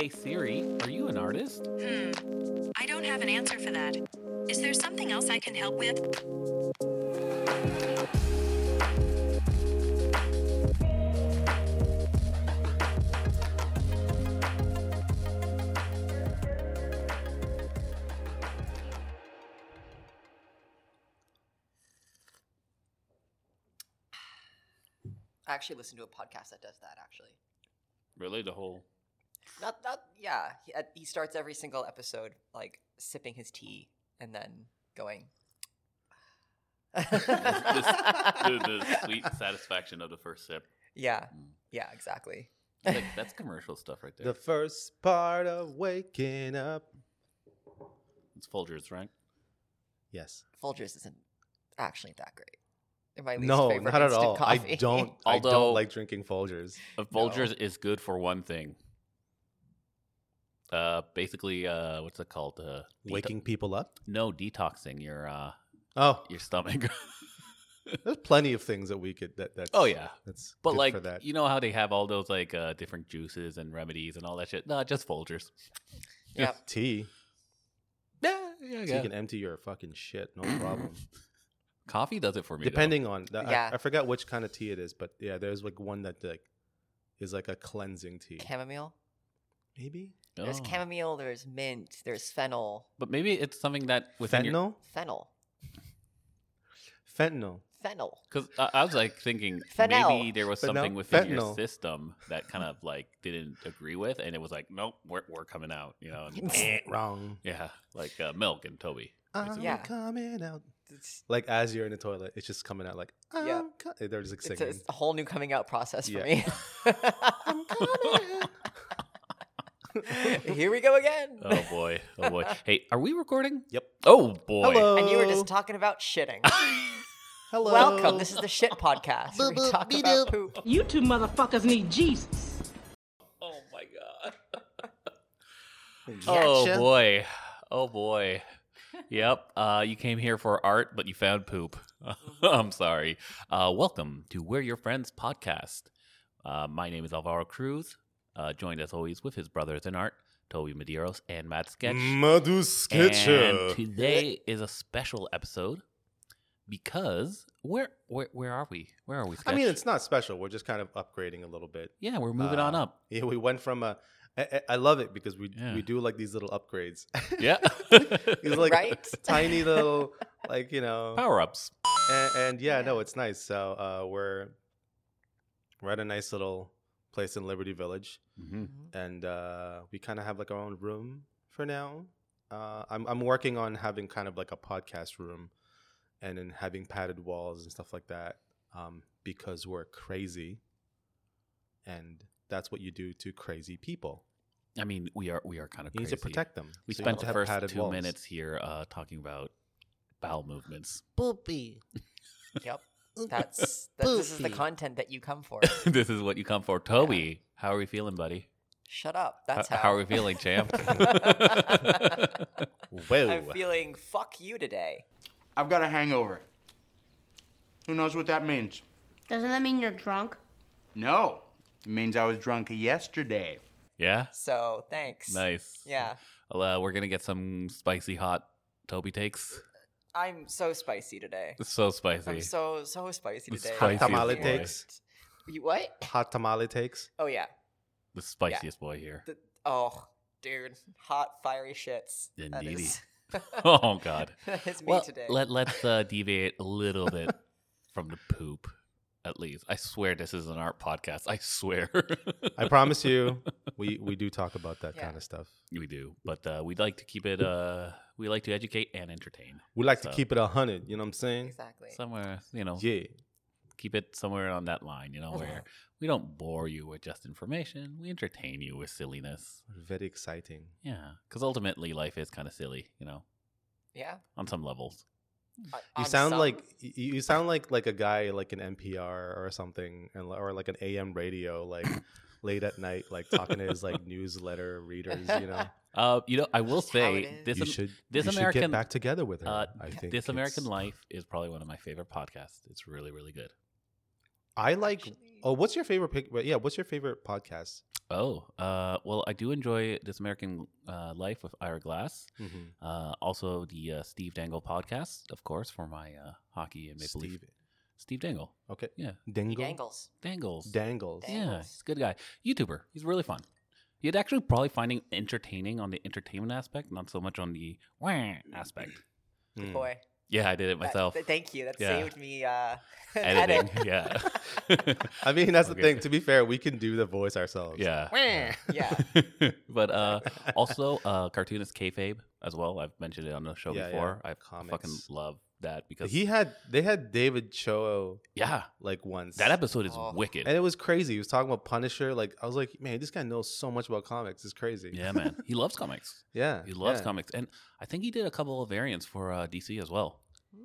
Hey Siri, are you an artist? Hmm. I don't have an answer for that. Is there something else I can help with? I actually listen to a podcast that does that. Actually, Really, the whole. Not not yeah. He, uh, he starts every single episode like sipping his tea and then going. the, the sweet satisfaction of the first sip. yeah, Mm. yeah, exactly. Like, that's commercial stuff right there. The first part of waking up. it's Folgers, right? Yes. Folgers isn't actually that great. They're my least No, favorite not at instant all. I don't. I don't like drinking Folgers. Folgers is good for one thing. Uh, basically, uh, what's it called? Uh, deto- Waking people up. No, detoxing your uh Oh, your stomach. there's plenty of things that we could. That that's. oh yeah, That's. but good like for that. you know how they have all those like uh different juices and remedies and all that shit. No, just Folgers. Yeah. tea. Yeah, yeah, So you can empty your fucking shit. No problem. Coffee does it for me. though. Depending on. The, Yeah. I, I forgot which kind of tea it is, but yeah, there's like one that like is like a cleansing tea. Chamomile. Maybe There's Oh. chamomile. There's mint. There's fennel. but maybe it's something that within your fentanyl. Fennel. Fentanyl. Fennel. Because I, I was like thinking Fennel. maybe there was Fennel? something within your system that kind of like didn't agree with, and it was like, nope, we're, we're coming out, you know? And, Eh, Wrong. yeah, like uh, milk and Toby. I'm Yeah. coming out. It's, Like as you're in the toilet, it's just coming out like. I'm Yeah. co-" They're just like it's, a, singing. it's a whole new coming out process for Yeah. me. I'm coming out. Here we go again. Oh boy, oh boy. Hey, are we recording? Yep. Oh boy. Hello. And you were just talking about shitting. Hello. Welcome. This is the shit podcast. where we Boop, boop, talk about poop. You two motherfuckers need Jesus. Oh my god. Gotcha. Oh boy. Oh boy. Yep. Uh, you came here for art, but you found poop. I'm sorry. Uh, welcome to We're Your Friends podcast. Uh, my name is Alvaro Cruz, uh, joined as always with his brothers in art, Toby Medeiros and Matt Sketch. Madu And today is a special episode because where where where are we? Where are we? I mean, it's not special. We're just kind of upgrading a little bit. yeah, we're moving on Uh, up. Yeah, we went from a. I, I- I love it because we Yeah. we do like these little upgrades. Yeah, These like Right? tiny little like you know power ups. and, and yeah, no, it's nice. So uh, we're we're at a nice little place in Liberty Village, hmm and uh, we kind of have like our own room for now. Uh, I'm I'm working on having kind of like a podcast room, and then having padded walls and stuff like that, um, because we're crazy, and that's what you do to crazy people. I mean, we are we are kind of You crazy. need to protect them. We So spent the first two walls. minutes here uh, talking about bowel movements. Boopy. Yep. That's, that, this is the content that you come for. this is what you come for, Toby. How are we feeling, buddy? Shut up. That's how. how. are we feeling, champ? Whoa. I'm feeling fuck you today. I've got a hangover. Who knows what that means? Doesn't that mean you're drunk? No. It means I was drunk yesterday. yeah, So thanks. nice. Yeah. Well, uh, we're gonna get some spicy hot Toby takes. I'm so spicy today. So spicy. I'm so so spicy The today. spicy tamale boy. takes. You what? Hot tamale takes. Oh yeah. The spiciest boy here. The, oh, dude, hot fiery shits. That Indeedy. Oh God. that is me well, today. let let's uh, deviate a little bit from the poop. At least, I swear this is an art podcast. I swear. I promise you, we we do talk about that Yeah. kind of stuff. we do, but uh, we'd like to keep it. Uh, we like to educate and entertain. We like So- to keep it a hundred. You know what I'm saying? exactly. Somewhere, you know, Yeah. keep it somewhere on that line. You know, where uh-huh. we don't bore you with just information. We entertain you with silliness. Very exciting. Yeah, because ultimately, life is kind of silly. You know, yeah. on some levels. On- You sound some- like you, you sound like like a guy like an NPR or something, and or like an AM radio, like late at night, like talking to his like newsletter readers. You know, Uh, you know, I will Just how it say this. you should this you should American- get back together with her. uh, I think this American Life is probably one of my favorite podcasts. It's really, really good. I like. Actually- Oh, what's your favorite pick? Yeah, what's your favorite podcast? Oh, uh, well, I do enjoy This American uh, Life with Ira Glass. Mhm. Uh, also, the uh, Steve Dangle podcast, of course, for my uh, hockey and Maple Leaf. Steve. Steve Dangle. Okay. Yeah. Dingle. Dangles. Dangles. Dangles. Dang. Yeah, he's a good guy. YouTuber. He's really fun. You'd actually probably finding entertaining on the entertainment aspect, not so much on the wah aspect. Mm. Boy. Yeah, I did it myself. th- thank you. That Yeah. saved me uh, Editing. edit. Yeah. I mean, that's the thing. To be fair, we can do the voice ourselves. Yeah. Yeah. but uh, also uh, cartoonist kayfabe as well. I've mentioned it on the show Yeah, yeah. before. I fucking love that because He had they had David Choe yeah, like once. that episode is Oh. wicked. and it was crazy. He was talking about Punisher. Like I was like, man, this guy knows so much about comics. It's crazy. yeah, man, he loves comics. yeah. He loves yeah. comics, and I think he did a couple of variants for uh, DC as well.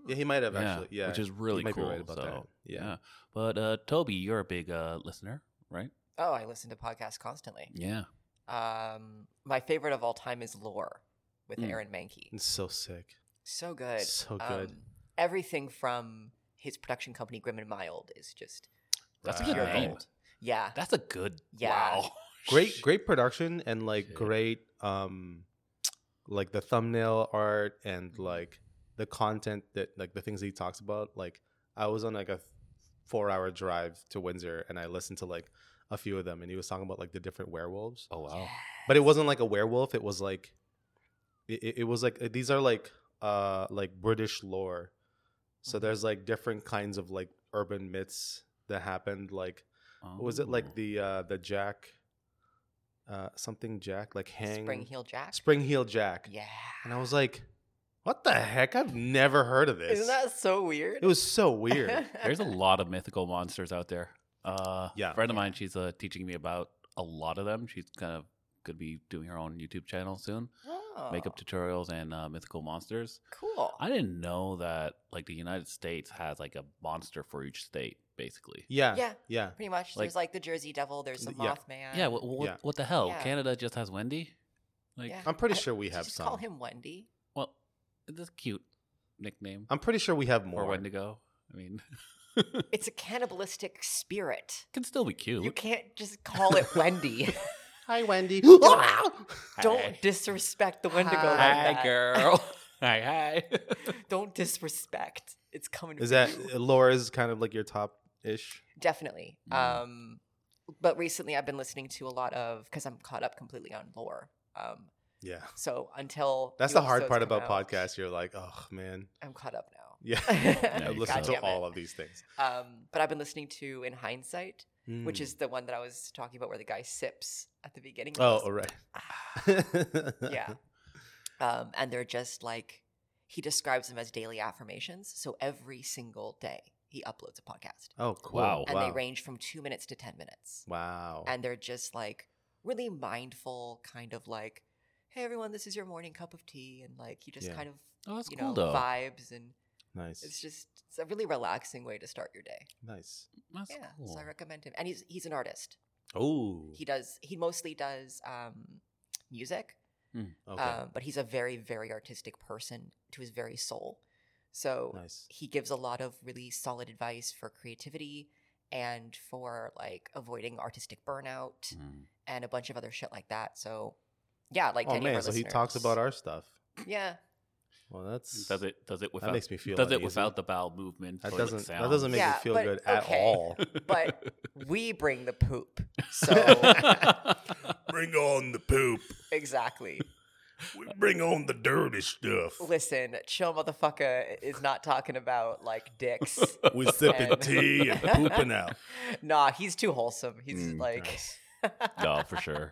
Yeah, he might have Yeah, actually. Yeah, which is really he might cool. Be right about so, that. Yeah. But uh, Toby, you're a big uh, listener, right? Oh, I listen to podcasts constantly. Yeah. Um, my favorite of all time is Lore with Mm. Aaron Mahnke. It's so sick. So good. So good. Um, everything from his production company Grim and Mild is just That's a good name. gold. Yeah. That's a good. Yeah. Wow. Great, great production and like Shit. great, um, like the thumbnail art and Mm-hmm. like the content that like the things that he talks about. Like I was on like a four-hour drive to Windsor and I listened to like a few of them and he was talking about like the different werewolves. Oh wow. but it wasn't like a werewolf it was like it, it- it was like these are like uh like british lore so Mhm. there's like different kinds of like urban myths that happened like was it Oh. like the uh the jack uh something jack like hang Spring Heel Jack. spring heel jack Yeah. and i was like what the heck i've never heard of this Isn't that so weird? it was so weird There's a lot of mythical monsters out there. Uh, Yeah. A friend of mine, she's uh, teaching me about a lot of them. She's kind of going to be doing her own YouTube channel soon. oh, Makeup tutorials and uh, mythical monsters. Cool. I didn't know that like the United States has like a monster for each state, basically. yeah Yeah. yeah Pretty much. Like- there's like the Jersey Devil. There's the Yeah. Mothman. Yeah. What, what, Yeah. what the hell? Yeah. Canada just has Wendy. Like, Yeah. i'm pretty I- sure we just some. Call him Wendy. well, it's a cute nickname i'm pretty sure we have or more Wendigo. I mean, It's a cannibalistic spirit. can still be cute. You can't just call it Wendy. hi wendy Don't Hi. disrespect the Wendigo like Hi, that. girl. hi, hi. Don't disrespect. It's coming. is for that you. Lore's kind of like your top ish definitely? Mm. Um, but recently I've been listening to a lot of because I'm caught up completely on lore. Um, yeah so until That's the hard part about out, podcasts. You're like, oh man, I'm caught up now. yeah. I you listen to all of these things, Um, but I've been listening to In Hindsight, which Mm. is the one that I was talking about where the guy sips at the beginning. and oh, goes, all right. yeah. Um, and they're just like he describes them as daily affirmations. So every single day he uploads a podcast, Oh, cool. Wow. and wow. they range from two minutes to ten minutes. Wow. and they're just like really mindful, kind of like, "Hey everyone, this is your morning cup of tea," and like you just Yeah. kind of Oh, that's you cool know though. vibes, and nice. it's just it's a really relaxing way to start your day. nice. That's yeah, cool. so I recommend him, and he's he's an artist. Oh. He does he mostly does um, music, Okay. um, but he's a very very artistic person to his very soul. So nice. he gives a lot of really solid advice for creativity and for like avoiding artistic burnout Mm. and a bunch of other shit like that. So yeah, like oh any of man, our so he talks about our stuff. yeah. Well, that's Does it? Does it without? that makes me feel Does it uneasy. without the bowel movement? That doesn't sound. that doesn't make Yeah, me feel but- good okay. at all. But we bring the poop. So Bring on the poop. exactly. We bring on the dirty stuff. Listen, chill motherfucker is not talking about like dicks. We sipping And- tea and pooping out. nah, he's too wholesome. He's Mm, like nice. no, for sure.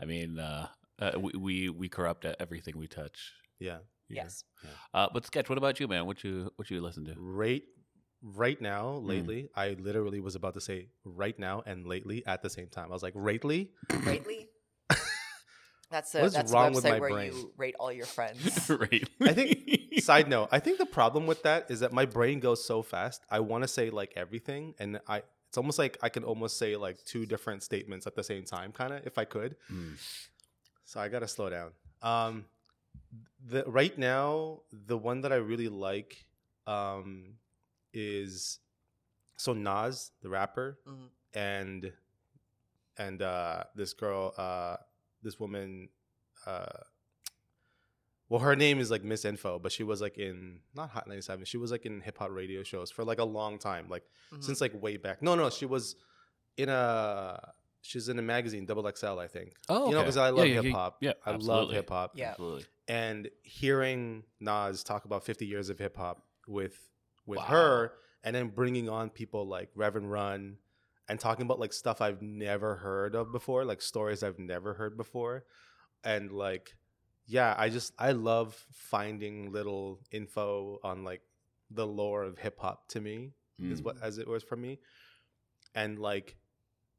I mean, uh, uh, we, we we corrupt everything we touch. Yeah. Yeah. yes. Uh, but sketch. What about you, man? What you what you listen to? Right right now, Hmm. lately, I literally was about to say right now and lately at the same time. I was like, lately? Greatly. That's a What is that's wrong a with website my where brain? you rate all your friends. right. I think side note, I think the problem with that is that my brain goes so fast. I want to say like everything and I it's almost like I can almost say like two different statements at the same time kind of if I could. Mm. So I got to slow down. Um the right now the one that I really like um is so Nas, the rapper Mhm. and and uh, this girl, uh, this woman, uh, well, her name is like Miss Info, but she was like in not Hot 97. She was like in hip hop radio shows for like a long time, like Mhm. since like way back. No, no, she was in a she's in a magazine, Double XL, I think. Oh, okay. you know, because I love yeah, yeah, hip hop. yeah, I love absolutely. hip hop. Yeah. Absolutely. And hearing Nas talk about 50 years of hip hop with with Wow. her, and then bringing on people like Reverend Run, and talking about like stuff I've never heard of before, like stories I've never heard before, and like, yeah, I just I love finding little info on like the lore of hip hop to me is Mm. what as it was for me, and like,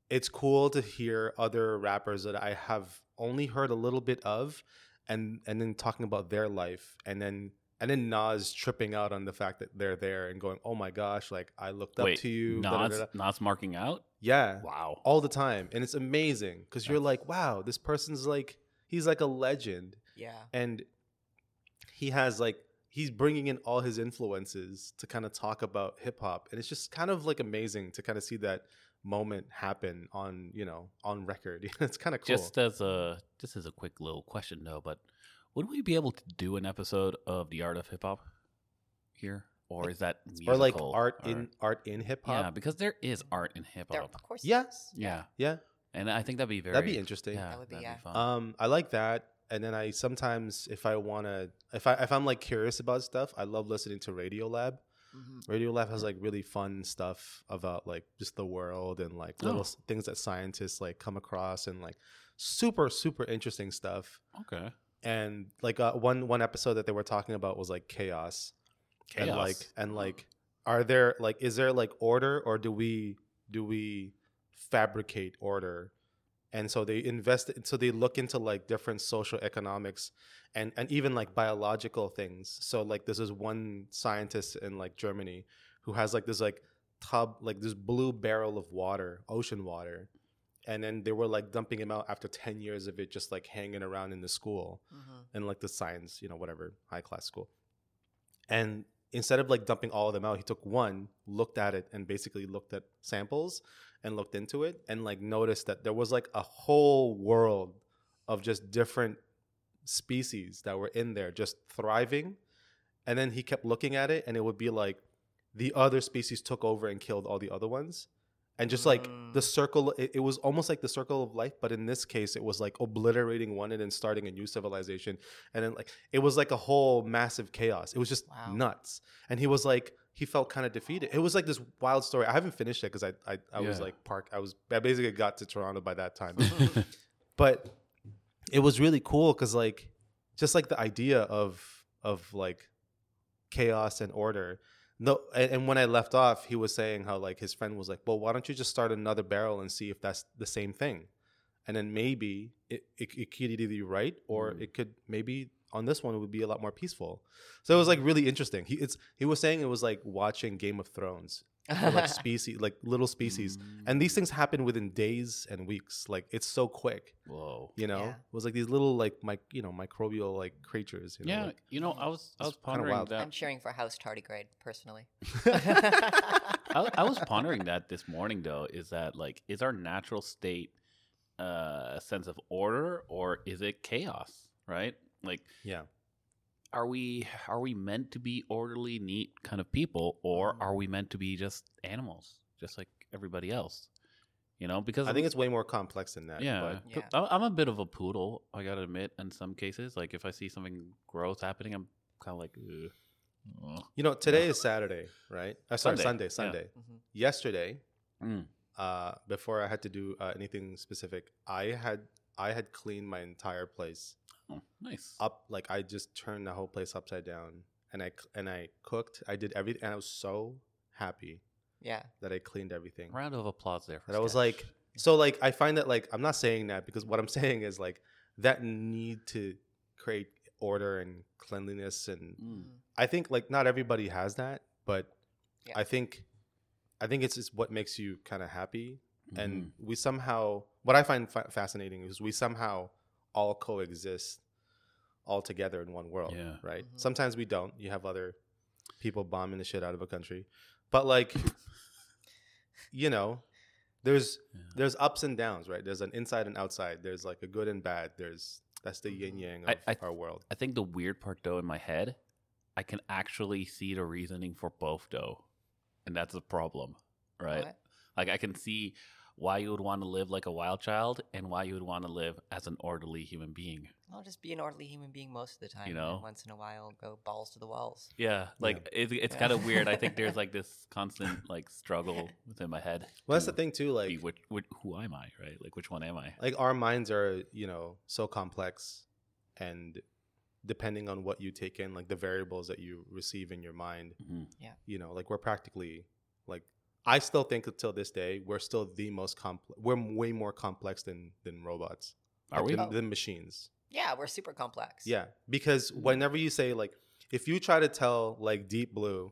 it's cool to hear other rappers that I have only heard a little bit of, and and then talking about their life, and then and then Nas tripping out on the fact that they're there and going, oh my gosh, like I looked up to you, da, da, Nas, da, da." Nas marking out? yeah, Wow. all the time, and it's amazing because you're like, wow, this person's like he's like a legend, Yeah. and he has like he's bringing in all his influences to kind of talk about hip hop, and it's just kind of like amazing to kind of see that moment happen on you know on record. it's kind of cool. Just as a just as a quick little question though, but would we be able to do an episode of the art of hip hop here, or is that or like art or- in art in hip hop? Yeah, because there is art in hip There, hop. of course. Yes. Yeah, Yeah. and I think that'd be very That'd be interesting. Yeah, That would be, that'd yeah. fun. Um, I like that, and then I sometimes, if I wanna, if I if I'm like curious about stuff, I love listening to Radio Lab. Mhm. Radio Lab has like really fun stuff about like just the world and like little Oh. things that scientists like come across and like super super interesting stuff. okay, And like uh, one one episode that they were talking about was like chaos, chaos. and like and like are there like is there like order or do we do we fabricate order and so they invest so they look into like different social economics and and even like biological things so like this is one scientist in like germany who has like this like tub like this blue barrel of water ocean water and then they were like dumping him out after 10 years of it just like hanging around in the school Mhm. in like the science, you know, whatever, high class school. And instead of like dumping all of them out, he took one, looked at it, and basically looked at samples and looked into it and like noticed that there was like a whole world of just different species that were in there just thriving. And then he kept looking at it, and it would be like the other species took over and killed all the other ones. And just like the Mm. circle, it, it was almost like the circle of life, but in this case, it was like obliterating one and then starting a new civilization. And then like it was like a whole massive chaos. It was just Wow. nuts. And he was like, he felt kind of defeated. It was like this wild story. I haven't finished it because I, I, I was like park. I was I basically got to Toronto by that time, but it was really cool because like just like the idea of of like chaos and order no and, and when i left off he was saying how like his friend was like well why don't you just start another barrel and see if that's the same thing and then maybe it, it, it could either be right or Mm. it could maybe on this one it would be a lot more peaceful so it was like really interesting he it's he was saying it was like watching game of thrones like species like little species and these things happen within days and weeks like it's so quick Whoa. you know Yeah. it was like these little like my you know microbial like creatures you know yeah, like- you know, I was I It's was kinda pondering wild. that. I'm cheering for House Tardigrade personally. I, I was pondering that this morning though is that like is our natural state uh, a sense of order or is it chaos right like yeah are we are we meant to be orderly neat kind of people or are we meant to be just animals just like everybody else you know because i think it's way more complex than that yeah, but 'cause Yeah. I'm- I'm a bit of a poodle. I gotta admit. In some cases, like if I see something gross happening, I'm kind of like, Ugh. Ugh. you know today is saturday right uh, sorry Sunday, sunday yeah. sunday Mhm. yesterday Mm. uh before i had to do uh, anything specific i had i had cleaned my entire place Oh, nice. up like i just turned the whole place upside down and I and i cooked i did everything and i was so happy Yeah. that i cleaned everything Round of applause there. For And I was like, so like I find that like I'm not saying that because what I'm saying is like that need to create order and cleanliness and Mm. I think like not everybody has that, but Yeah. I think I think it's just what makes you kind of happy Mhm. and we somehow what I find fa- fascinating is we somehow all coexist all together in one world, Yeah. right? Mhm. Sometimes we don't. You have other people bombing the shit out of a country. But like you know, there's Yeah. there's ups and downs, right? There's an inside and outside. There's like a good and bad. There's that's the yin yang of I- I- our world. I think the weird part though in my head, I can actually see the reasoning for both though, and that's a problem, right? What? Like I can see why you would want to live like a wild child and why you would want to live as an orderly human being. I'll just be an orderly human being most of the time. You know? then once in a while, go balls to the walls. Yeah, like It's, it's Yeah. kind of weird. I think there's like this constant like struggle within my head. Well, that's the thing too. be Like which, which, who am I, right? Like which one am I? like our minds are you know so complex, and depending on what you take in, like the variables that you receive in your mind, Mhm. you know, like we're practically like I still think until this day we're still the most complex. We're way more complex than than robots. Are like, we? than, than machines? Yeah, we're super complex. Yeah, because whenever you say like, if you try to tell like Deep Blue,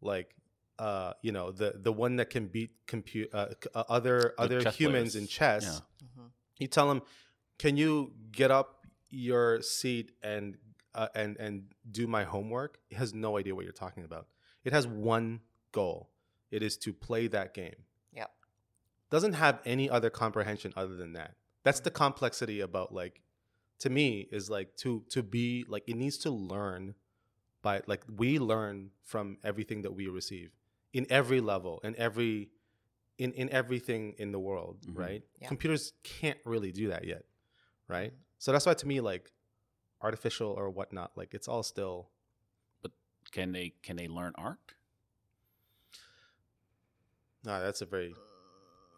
like, uh, you know, the the one that can beat compute uh, uh, other The other humans players. in chess, Yeah. hmm you tell them, can you get up your seat and uh, and and do my homework? It has no idea what you're talking about. It has one goal. It is to play that game. Yep. Doesn't have any other comprehension other than that. That's the complexity about like to me is like to to be like it needs to learn by like we learn from everything that we receive in every level in every in in everything in the world Mhm. right Yeah. computers can't really do that yet right so that's why to me like artificial or whatnot like it's all still but Can they can they learn art? No that's a very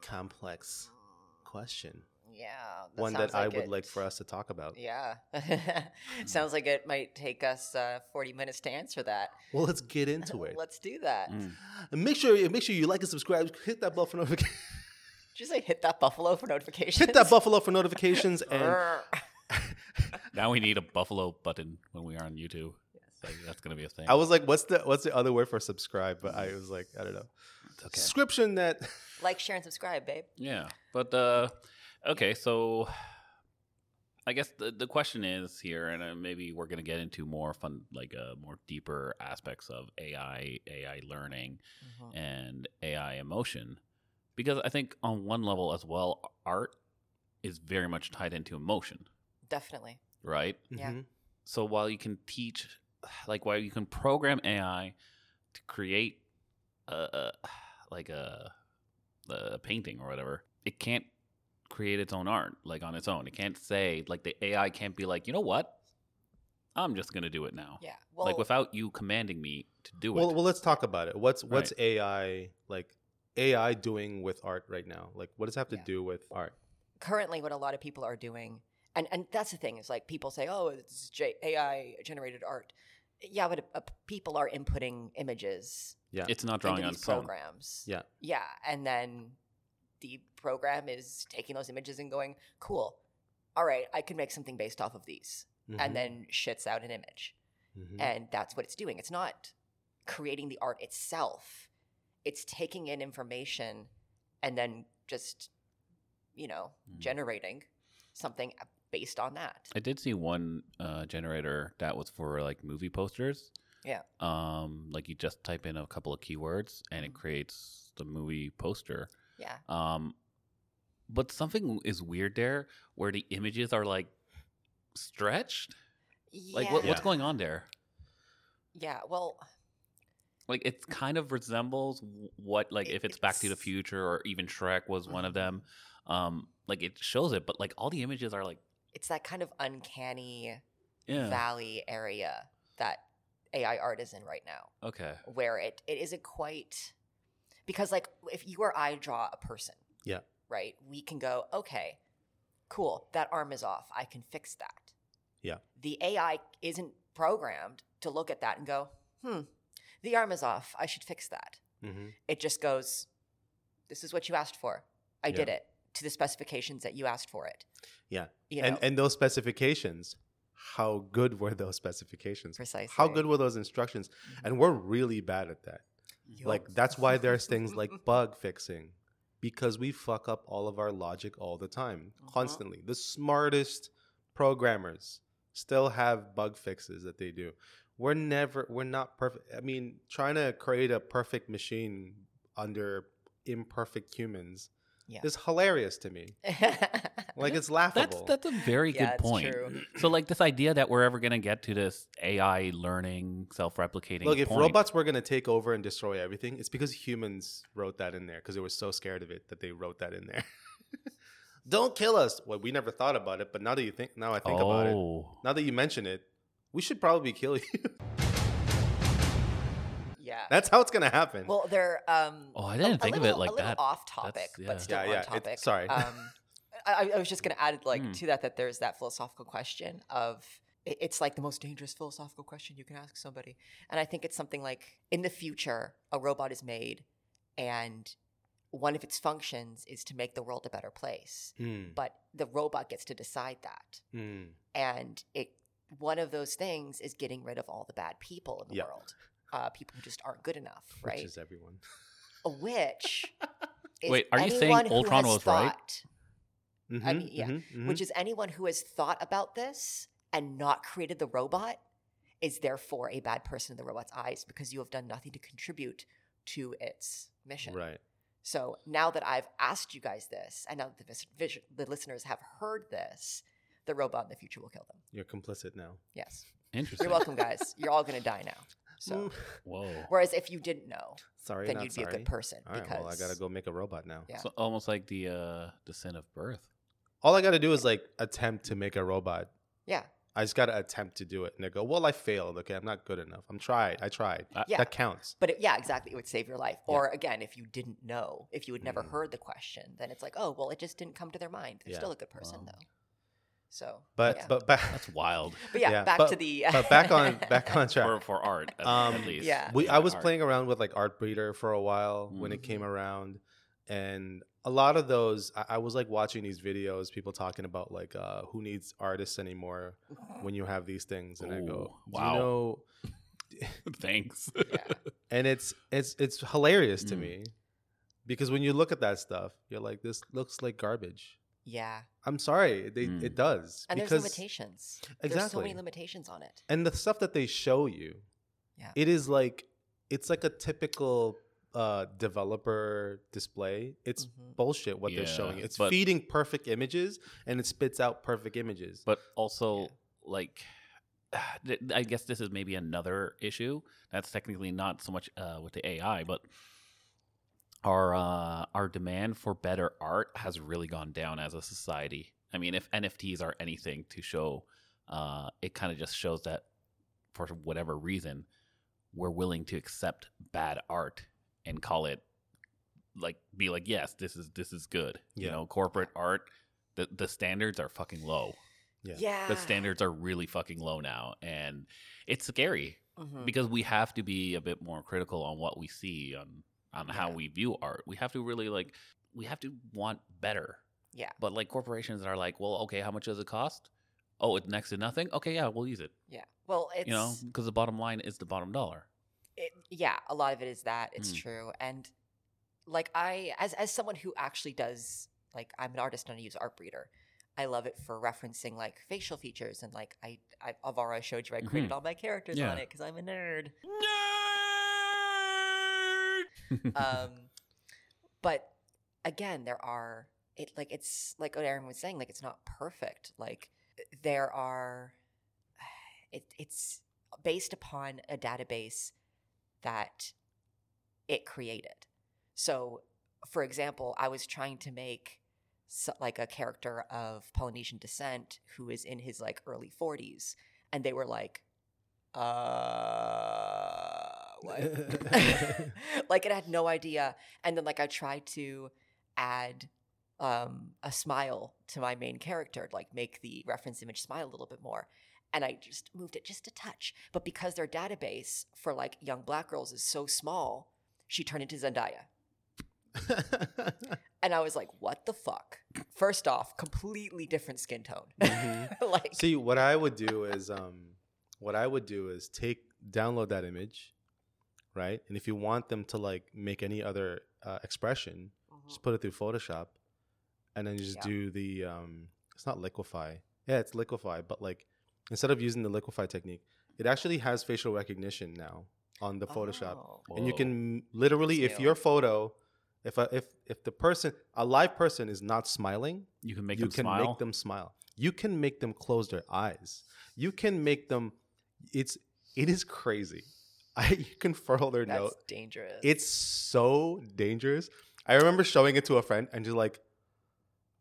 complex question Yeah. one sounds that i like would it- like for us to talk about Yeah. Sounds like it might take us uh, 40 minutes to answer that. well let's get into it Let's do that. Mm. and make sure make sure you like and subscribe hit that bell for notifications Did you say hit that buffalo for notifications? hit that buffalo for notifications and Now we need a buffalo button when we are on YouTube. Like, that's gonna be a thing. I was like, what's the what's the other word for subscribe? But I was like, I don't know. It's okay. Subscription that like, share, and subscribe, babe. Yeah, but uh, okay. So I guess the the question is here, and uh, maybe we're gonna get into more fun, like uh, more deeper aspects of AI, AI learning, Mhm. and AI emotion, because I think on one level as well, art is very much tied into emotion, Definitely. right? Yeah. Mhm. So while you can teach, like while you can program AI to create a, a like a, a painting or whatever, it can't create its own art like on its own. It can't say like the AI can't be like, you know what, I'm just gonna do it now. Yeah. Well, like without you commanding me to do Well, it. well, let's talk about it. What's what's AI like? AI doing with art right now? Like, what does it have to Yeah. do with art? currently what a lot of people are doing and and that's the thing is like people say oh it's J- ai generated art yeah but uh, people are inputting images Yeah, it's not drawing on these its own. programs. Yeah, yeah and then the program is taking those images and going cool. All right i can make something based off of these. Mhm, and then shits out an image. Mhm. and that's what it's doing. It's not creating the art itself. It's taking in information and then just you know Mm. generating something based on that I did see one uh, generator that was for like movie posters. Yeah. Um, like you just type in a couple of keywords and it Mhm. creates the movie poster. yeah Um, but something is weird there where the images are like stretched. Yeah. Like what, what's going on there? yeah well Like it kind of resembles what like It- if it's Back to the Future or even Shrek was one of Mhm. them. Um, like it shows it, but like all the images are like it's that kind of uncanny yeah. valley area that ai art is in right now okay. where it, it isn't quite because like if you or i draw a person Yeah. right we can go okay cool that arm is off i can fix that Yeah. the ai isn't programmed to look at that and go hmm the arm is off i should fix that Mhm. it just goes this is what you asked for i Yeah. did it to the specifications that you asked for it Yeah. you know and and those specifications, how good were those specifications? precisely How good were those instructions? And we're really bad at that. Like that's why there's things like bug fixing because we fuck up all of our logic all the time, Uh-huh. constantly. The smartest programmers still have bug fixes that they do. We're never we're not perfect. I mean, trying to create a perfect machine under imperfect humans Yeah. is hilarious to me. Like it's That's laughable. that's a very Yeah, good point. true. So like this idea that we're ever gonna get to this AI learning, self-replicating. Look, if point- robots were going to take over and destroy everything, it's because humans wrote that in there because they were so scared of it that they wrote that in there. Don't kill us. Well, we never thought about it, but now that you think, now I think about it. Oh. Now that you mention it, we should probably kill you. Yeah. That's how it's going to happen. Well, they're um. Oh, I didn't a think of little- it like a little that. Off topic, yeah. but still Yeah, on yeah, it- topic. sorry. Um, I, I was just going to add like Hmm. to that that there's that philosophical question of it's like the most dangerous philosophical question you can ask somebody, and I think it's something like in the future a robot is made, and one of its functions is to make the world a better place, Hmm, but the robot gets to decide that, hmm. and it one of those things is getting rid of all the bad people in the Yeah. world, uh, people who just aren't good enough, right? Which is everyone. a witch. is Wait, are you saying anyone Ultron has was right? thought- I mean, yeah, mhm, mhm. Which is anyone who has thought about this and not created the robot is therefore a bad person in the robot's eyes because you have done nothing to contribute to its mission. right. So now that I've asked you guys this, and now that the, vis- vis- the listeners have heard this, the robot in the future will kill them. You're complicit now. Yes. Interesting. You're welcome, guys. You're all going to die now. So, Mm, Whoa. whereas if you didn't know, sorry, then you'd be a good person All right, because well, I gotta go make a robot now. Yeah. So almost like the uh the sin of birth. All I gotta do is like attempt to make a robot. Yeah. I just gotta attempt to do it, and they go, "Well, I failed. Okay, I'm not good enough. I'm tried. I tried. Uh, Yeah. That counts." But it, yeah, exactly. It would save your life. Yeah. Or again, if you didn't know, if you had never Mhm. heard the question, then it's like, oh, well, it just didn't come to their mind. They're Yeah. still a good person, Wow. though. So, But yeah. but back That's wild. But yeah, yeah, back but- to the. but back on back on track. For for art, at, Um, at least. yeah. we I was art. playing around with like Art Breeder for a while when it came around, and a lot of those I, I was like watching these videos, people talking about like uh, who needs artists anymore when you have these things, and I go, Ooh, "Do wow. you know? Thanks. yeah. And it's it's it's hilarious to Mm. me because when you look at that stuff, you're like, this looks like garbage. Yeah. I'm sorry, they, Mm. it does And because there's limitations. Exactly. There's so many limitations on it. and the stuff that they show you Yeah. it is like it's like a typical uh developer display it's Mhm. bullshit what they're showing it's but- feeding perfect images and it spits out perfect images But also, Yeah. like, I guess this is maybe another issue. That's technically not so much uh, with the AI, but our uh, our demand for better art has really gone down as a society. I mean, if NFTs are anything to show, uh, it kind of just shows that for whatever reason, we're willing to accept bad art and call it like be like, yes, this is this is good. You know, corporate art, the the standards are fucking low Yeah. Yeah. the standards are really fucking low now and it's scary Mhm. because we have to be a bit more critical on what we see on on how we view art we have to really like we have to want better Yeah. but like corporations are like well okay how much does it cost oh it's next to nothing okay yeah we'll use it Yeah. Well, it's. you know because the bottom line is the bottom dollar it, yeah, a lot of it is that. It's Mm. true. And like I as as someone who actually does like I'm an artist and I use Art Breeder. I love it for referencing like facial features and like I I I showed you I created Mhm. all my characters Yeah. on it because I'm a nerd. Nerd! Um but again there are it like it's like what aaron was saying like it's not perfect. Like there are it, it's based upon a database that it created. So for example i was trying to make so, like a character of polynesian descent who is in his like early 40s and they were like uh what like it had no idea and then like i tried to add um a smile to my main character like make the reference image smile a little bit more and i just moved it just a touch. But because their database for like young black girls is so small she turned into zendaya. And i was like what the fuck? First off completely different skin tone. Mhm. like see what i would do is um what i would do is take download that image right and if you want them to like make any other uh, expression Mhm. just put it through photoshop and then you just Yeah. do the um it's not liquify yeah it's liquify but like instead of using the liquify technique it actually has facial recognition now on the photoshop Oh. and you can literally if your photo If a, if if the person, a live person, is not smiling, You can make you them can smile. make them smile. You can make them close their eyes. You can make them. It's it is crazy. I you can furl their That's nose. dangerous. It's so dangerous. I remember showing it to a friend and just like,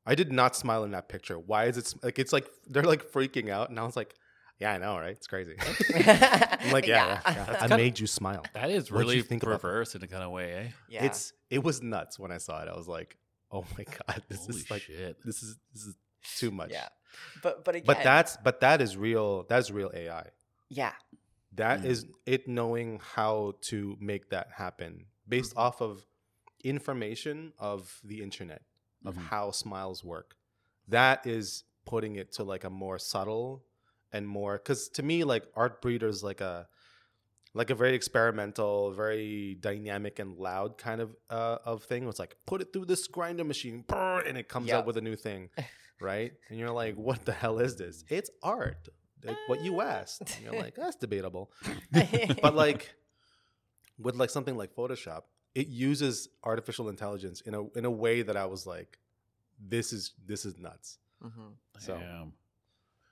I did not smile in that picture. Why is it s- like it's like they're like freaking out, and I was like, yeah, I know, right? It's crazy. I'm like, yeah, yeah, yeah. I kinda- made you smile. that is What'd really think about perverse in a kind of way, eh? yeah. It's it was nuts when I saw it. I was like, oh my god, this Holy is like shit. this is this is too much. yeah. But but again, But that's but that is real. That's real AI. yeah. That Mm. is it knowing how to make that happen based Mm-hmm. off of information of the internet of Mhm. how smiles work. That is putting it to like a more subtle and more because to me like art breeder is like a like a very experimental, very dynamic and loud kind of uh, of thing. It's like put it through this grinder machine, and it comes Yeah. out with a new thing, right? And you're like, what the hell is this? It's art. Like what you asked. And you're like, that's debatable. but like with like something like Photoshop, it uses artificial intelligence in a in a way that I was like, this is this is nuts. hmm So- Damn,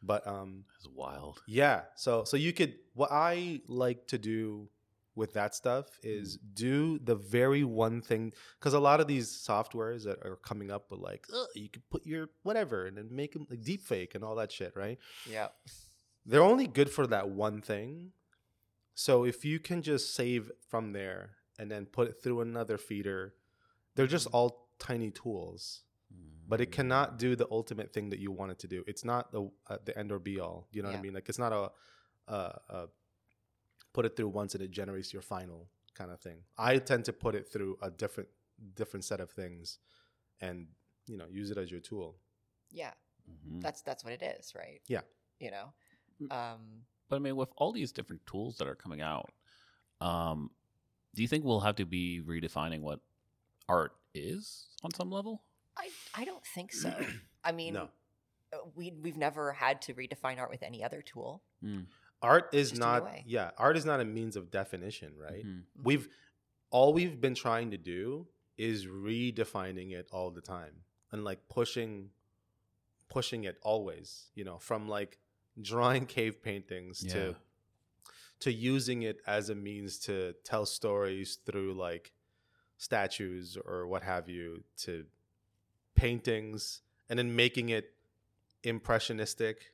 But um it's wild. yeah, so so you could what I like to do with that stuff is do the very one thing because a lot of these softwares that are coming up with like you could put your whatever and then make them like deep fake and all that shit, right? Yeah. They're only good for that one thing. So if you can just save from there and then put it through another feeder, they're just all tiny tools. But it cannot do the ultimate thing that you want it to do. It's not the uh, the end or be all. You know what Yeah. I mean? Like it's not a, a, a put it through once and it generates your final kind of thing. I tend to put it through a different different set of things, and you know use it as your tool. Yeah. Mhm. That's that's what it is, right? Yeah. You know. Mm. Um. But I mean, with all these different tools that are coming out, um, do you think we'll have to be redefining what art is on some level? I I don't think so. I mean, No. uh, we we've never had to redefine art with any other tool. Mm. Art is Just not yeah, art is not a means of definition, right? Mhm. We've all we've been trying to do is redefining it all the time and like pushing pushing it always, you know, from like drawing cave paintings Yeah. to to using it as a means to tell stories through like statues or what have you to paintings and then making it impressionistic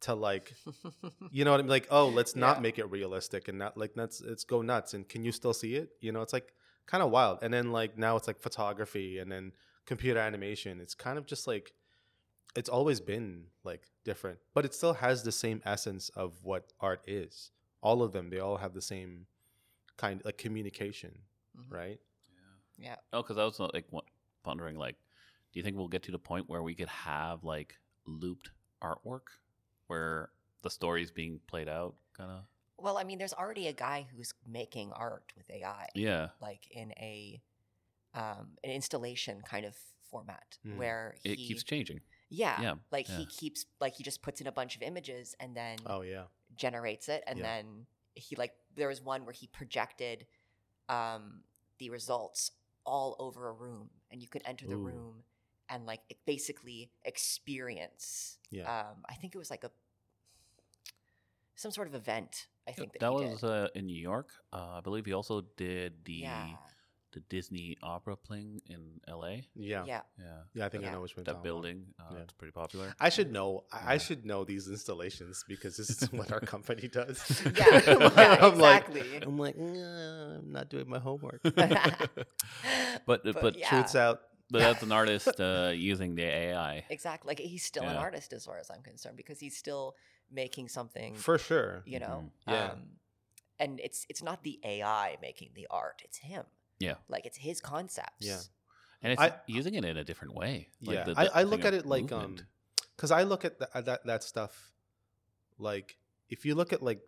to like you know what I mean? Like, oh, let's not Yeah. make it realistic and not like let's let's go nuts. And can you still see it? You know, it's like kind of wild. And then like now it's like photography and then computer animation. It's kind of just like it's always been like different, but it still has the same essence of what art is. All of them, they all have the same kind like communication, Mhm. right? Yeah. Yeah. Oh, because I was uh, like wa- wondering, like, do you think we'll get to the point where we could have like looped artwork, where the story's being played out, kind of? Well, I mean, there's already a guy who's making art with AI, Yeah, like in a um, an installation kind of format, Mhm. where it keeps changing. Yeah, yeah, like yeah. he keeps like he just puts in a bunch of images and then Oh yeah. generates it and Yeah. then he like there was one where he projected um the results all over a room and you could enter the Ooh. room and like basically experience Yeah. um i think it was like a some sort of event i think that, that he was did. uh, in New York. Uh, I believe he also did the yeah the Disney Opera playing in L.A. Yeah. Yeah, yeah I think I know which one. that building. Uh, Yeah. It's pretty popular. I should know. I I should know these installations because this is what our company does. Yeah, yeah, I'm like, exactly. I'm like, "Nah, I'm not doing my homework. but but, but yeah. Truth's out. but that's an artist uh, using the AI. exactly like he's still an artist as far as i'm concerned because he's still making something For sure. you know Mhm. Yeah. um and it's it's not the ai making the art it's him Yeah. like it's his concepts Yeah. And it's I- using it in a different way. Like yeah. the- I, the I thing look at it like um because I look at the, that that stuff like if you look at like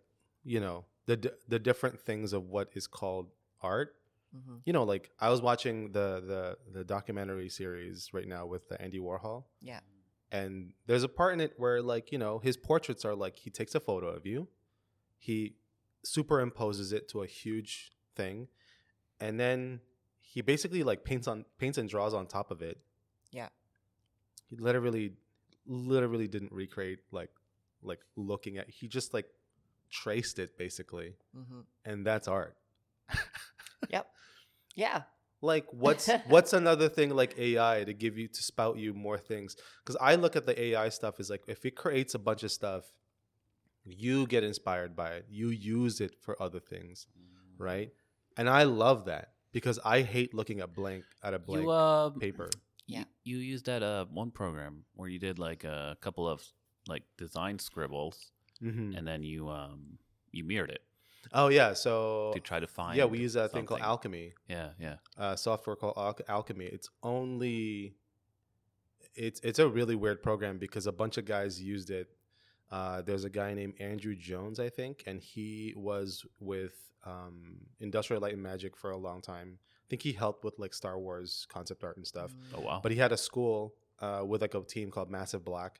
you know the d- the different things of what is called art Mhm. you know like i was watching the the the documentary series right now with the andy warhol yeah and there's a part in it where like you know his portraits are like he takes a photo of you he superimposes it to a huge thing and then he basically like paints on paints and draws on top of it. Yeah. He literally literally didn't recreate like like looking at he just like traced it basically hmm and that's art. Yep. Yeah. Like what's what's another thing like AI to give you to spout you more things? Because I look at the AI stuff is like if it creates a bunch of stuff, you get inspired by it. You use it for other things, right? And I love that because I hate looking at blank at a blank You uh, paper. Yeah. You, you used that uh one program where you did like a couple of like design scribbles, hmm and then you um you mirrored it Oh yeah, so to try to find. yeah, we use that thing called. Alchemy. Yeah, yeah. uh, software called Al- Alchemy. It's only it's it's a really weird program because a bunch of guys used it. Uh, there's a guy named Andrew Jones, I think, and he was with um, Industrial Light and Magic for a long time. I think he helped with like Star Wars concept art and stuff. Oh wow. But he had a school uh, with like a team called Massive Black,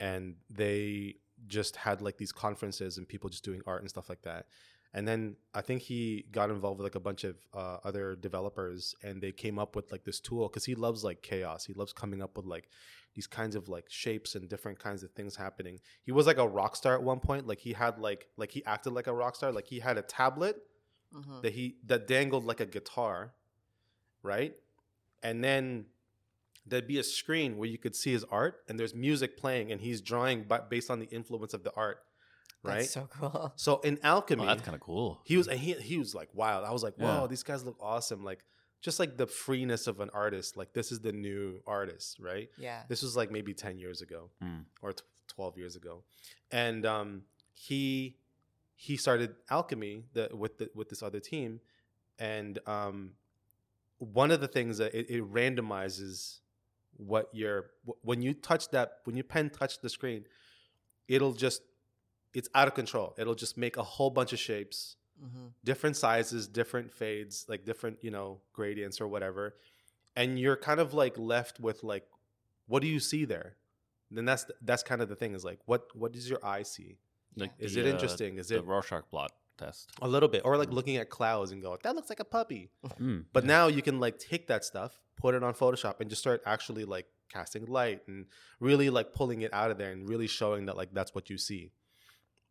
and they just had like these conferences and people just doing art and stuff like that. And then I think he got involved with like a bunch of uh, other developers, and they came up with like this tool because he loves like chaos. He loves coming up with like these kinds of like shapes and different kinds of things happening. He was like a rock star at one point. Like he had like like he acted like a rock star. Like he had a tablet hmm that he that dangled like a guitar, right? And then there'd be a screen where you could see his art, and there's music playing, and he's drawing but based on the influence of the art, right? That's so cool. so in alchemy, Oh, that's kind of cool. he was and he he was like wild. I was like, Yeah. whoa, these guys look awesome. Like just like the freeness of an artist. Like this is the new artist, right? Yeah. This was like maybe ten years ago Mm. or t- twelve years ago, and um, he he started alchemy the, with the, with this other team, and um, one of the things that it, it randomizes what your wh- when you touch that when your pen touch the screen, it'll just it's out of control. It'll just make a whole bunch of shapes hmm different sizes, different fades, like different, you know, gradients or whatever. And you're kind of like left with like, what do you see there? Then that's that's kind of the thing is like, what what does your eye see? Like, Is the, it uh, interesting? Is the it the Rorschach blot test? a little bit, or like Mm. looking at clouds and go, that looks like a puppy. Mm, But yeah. now you can like take that stuff, put it on Photoshop, and just start actually like casting light and really like pulling it out of there and really showing that like that's what you see,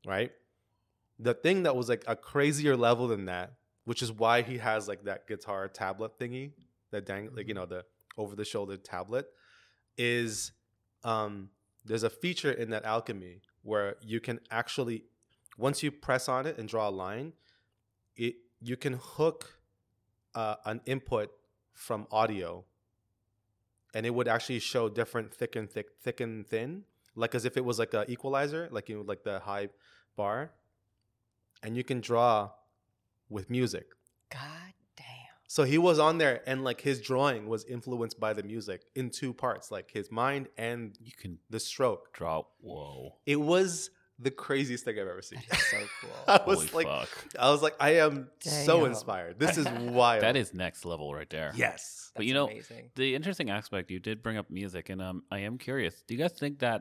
right? The thing that was like a crazier level than that, which is why he has like that guitar tablet thingy, that dang like you know the over the shoulder tablet, is um there's a feature in that alchemy where you can actually once you press on it and draw a line, it you can hook uh, an input from audio and it would actually show different thick and thick thick and thin like as if it was like a equalizer like you know, like the high bar and you can draw with music God damn. so he was on there and like his drawing was influenced by the music in two parts like his mind and you can the stroke draw. Whoa. it was the craziest thing i've ever seen That is so cool. i was Holy like fuck. i was like i am so inspired this is wild That is next level right there. yes But you know, amazing. the interesting aspect you did bring up music, and um, I am curious. Do you guys think that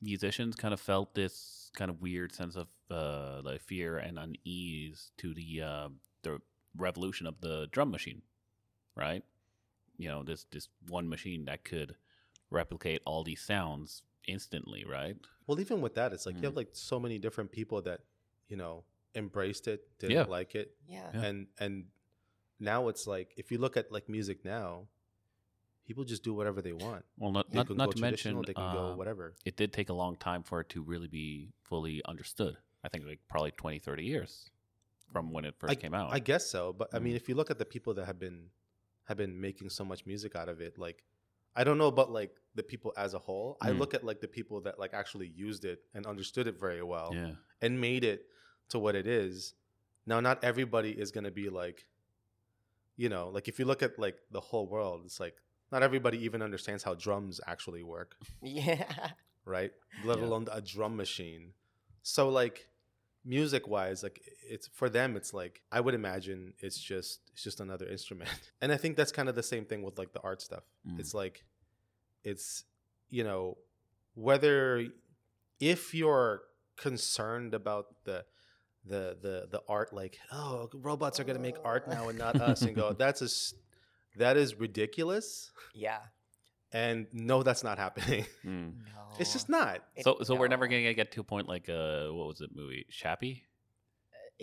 musicians kind of felt this kind of weird sense of uh, like fear and unease to the uh, the revolution of the drum machine, right? You know, this this one machine that could replicate all these sounds instantly, right? Well, even with that, it's like you have Mm. like so many different people that you know embraced it, didn't Yeah. like it, Yeah. Yeah. and and now it's like if you look at like music now, people just do whatever they want. Well, not not, not to mention, they can go uh, whatever. it did take a long time for it to really be fully understood. I think like probably 20, 30 years from when it first I, came out. I guess so, but I mean, Mm. if you look at the people that have been have been making so much music out of it, like I don't know about like the people as a whole. I Mm. look at like the people that like actually used it and understood it very well. yeah. and made it to what it is. Now, not everybody is going to be like, you know, like if you look at like the whole world, it's like not everybody even understands how drums actually work, Yeah. right? Let Yeah. alone a drum machine. So, like, music wise, like it's for them, it's like I would imagine it's just it's just another instrument, and I think that's kind of the same thing with like the art stuff. Mm. It's like it's you know whether if you're concerned about the the the the art like oh robots are going to make art now and not us and go that's a that is ridiculous. Yeah. And no, that's not happening. Mm. No. It's just not. It- So, so we're never gonna get to a point like uh, what was it movie Chappie,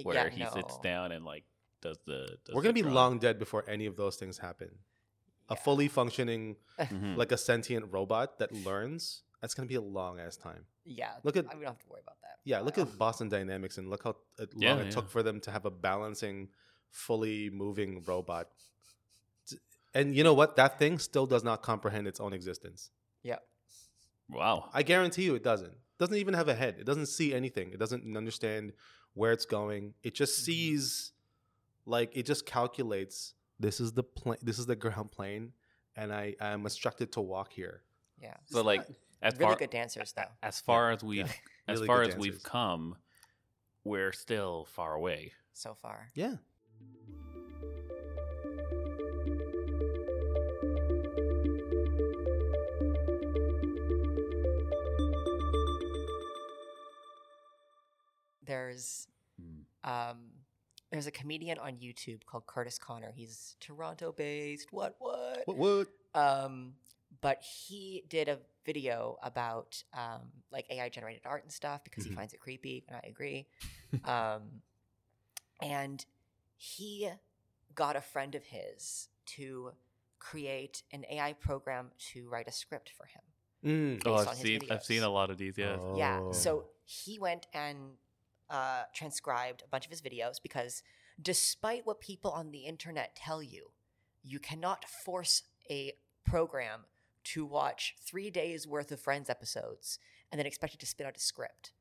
where yeah, he sits down and like does the. Does We're gonna the be drum. long dead before any of those things happen. A fully functioning, Mhm. like a sentient robot that learns. That's gonna be a long ass time. Yeah. Look at- I- we don't have to worry about that. Yeah, look at Boston Dynamics and look how long Yeah, it took for them to have a balancing, fully moving robot. T- And you know what? That thing still does not comprehend its own existence. Yeah. Wow. I guarantee you it doesn't. It doesn't even have a head. It doesn't see anything. It doesn't understand where it's going. It just Mhm. sees like it just calculates this is the plane this is the ground plane and I am instructed to walk here. Yeah. So It's like not- as really far good dancers though. as far as we've as Really far good as we've come, we're still far away. So far. Yeah. There's Mm. um there's a comedian on YouTube called Curtis Conner. He's Toronto based. What what? What what? Um, but he did a video about um, like AI generated art and stuff because Mhm. he finds it creepy, and I agree. um, and he got a friend of his to create an AI program to write a script for him. Mm. Oh, I've on his seen I've seen a lot of these. Yeah. Yeah. Oh. So he went and uh, transcribed a bunch of his videos because despite what people on the internet tell you, you cannot force a program to watch three days worth of Friends episodes and then expect it to spit out a script.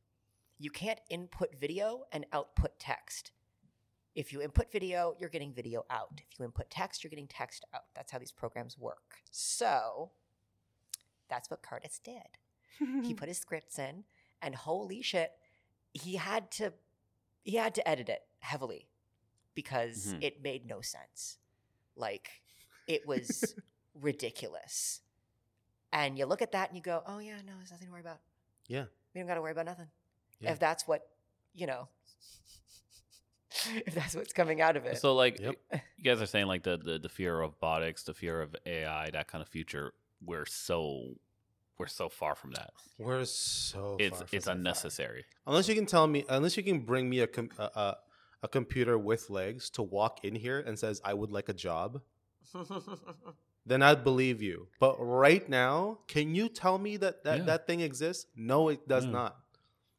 You can't input video and output text. If you input video, you're getting video out. If you input text, you're getting text out. That's how these programs work. So that's what Curtis did he put his scripts in and holy shit he had to he had to edit it heavily because Mhm. it made no sense like it was ridiculous and you look at that and you go oh yeah no there's nothing to worry about Yeah. we don't got to worry about nothing Yeah. if that's what you know if that's what's coming out of it So like Yep. you guys are saying like the, the the fear of robotics, the fear of AI, that kind of future. We're so we're so far from that. We're so It's far it's unnecessary. Unless you can tell me, unless you can bring me a com- a, a, a computer with legs to walk in here and says I would like a job, then I'd believe you. But right now, can you tell me that that, Yeah. that thing exists? No, it does Yeah. not.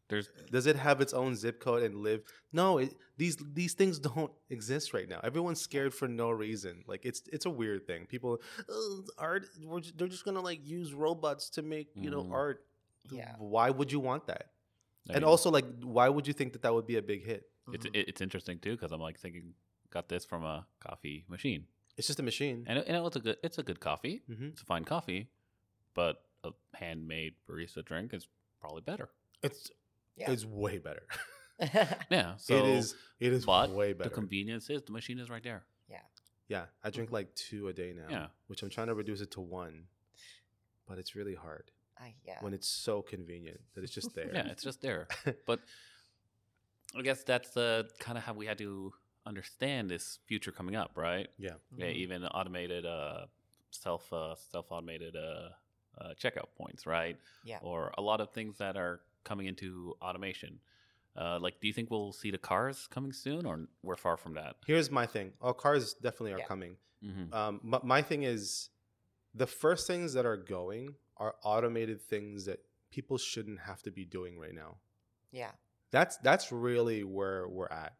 There's Does it have its own zip code and live? No, it, these these things don't exist right now. Everyone's scared for no reason. Like it's it's a weird thing. People "Oh, art. We're just, they're just gonna like use robots to make you know Mhm. art. Yeah. Why would you want that? I and mean, also, like, why would you think that that would be a big hit? it's Mhm. it's interesting too because I'm like thinking got this from a coffee machine It's just a machine. and it, and it's a good it's a good coffee. hmm It's a fine coffee, but a handmade barista drink is probably better. It's Yeah. it's way better. Yeah. So it is it is but way better. the convenience is the machine is right there. yeah, Yeah. I drink like two a day now. Yeah. which I'm trying to reduce it to one, but it's really hard I, yeah when it's so convenient that it's just there. Yeah, it's just there. but I guess that's the kind of how we had to understand this future coming up, right? yeah. Yeah, Mhm. even automated uh, self uh, self automated uh, uh, checkout points, right? Yeah. Or a lot of things that are coming into automation. Uh, like, do you think we'll see the cars coming soon, or we're far from that? Here's my thing. Oh, cars definitely are Yeah. coming. Mm-hmm. Um, but my thing is, the first things that are going are automated things that people shouldn't have to be doing right now. yeah That's that's really where we're at.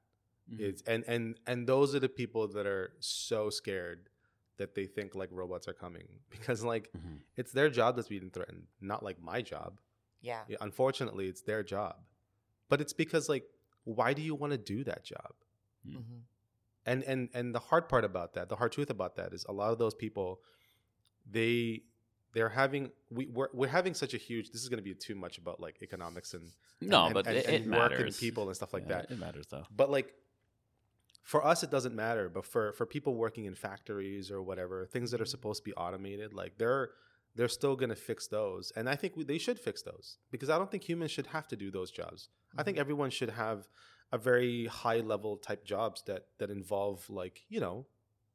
Mm-hmm. It's and and and those are the people that are so scared that they think like robots are coming because like Mhm. it's their job that's being threatened, not like my job. Yeah Yeah, unfortunately, it's their job. But it's because like why do you want to do that job? Mm. Mhm. And and and the hard part about that, the hard truth about that is a lot of those people they they're having we we're, we're having such a huge this is going to be too much about like economics and No, and, but and, it, and it work matters. and people and stuff like Yeah, that. It matters though. But like for us, it doesn't matter. But for for people working in factories or whatever, things that are supposed to be automated, like they're they're still gonna fix those, and I think we, they should fix those because I don't think humans should have to do those jobs. I think everyone should have a very high level type jobs that that involve like you know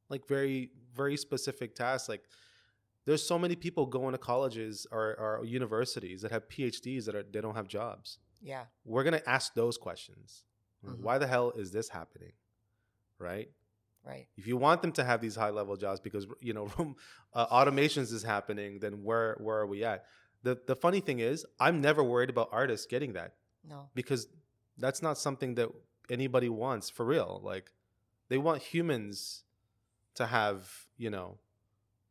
like very very specific tasks like there's so many people going to colleges or, or universities that have phds that are they don't have jobs Yeah. we're going to ask those questions Mhm. why the hell is this happening right Right. if you want them to have these high level jobs because you know room, uh, automations is happening then where where are we at the the funny thing is i'm never worried about artists getting that No. because that's not something that anybody wants for real like they want humans to have you know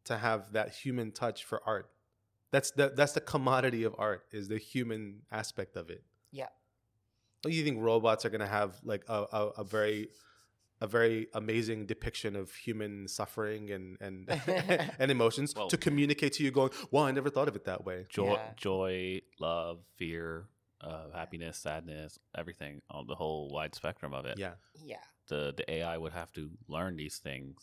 to have that human touch for art that's the that's the commodity of art is the human aspect of it Yeah. Don't you think robots are going to have like a, a, a very a very amazing depiction of human suffering and and and emotions Well- to communicate to you going well i never thought of it that way joy, Yeah. joy, love, fear, uh, happiness, sadness, everything, all the whole wide spectrum of it. yeah Yeah. The the AI would have to learn these things.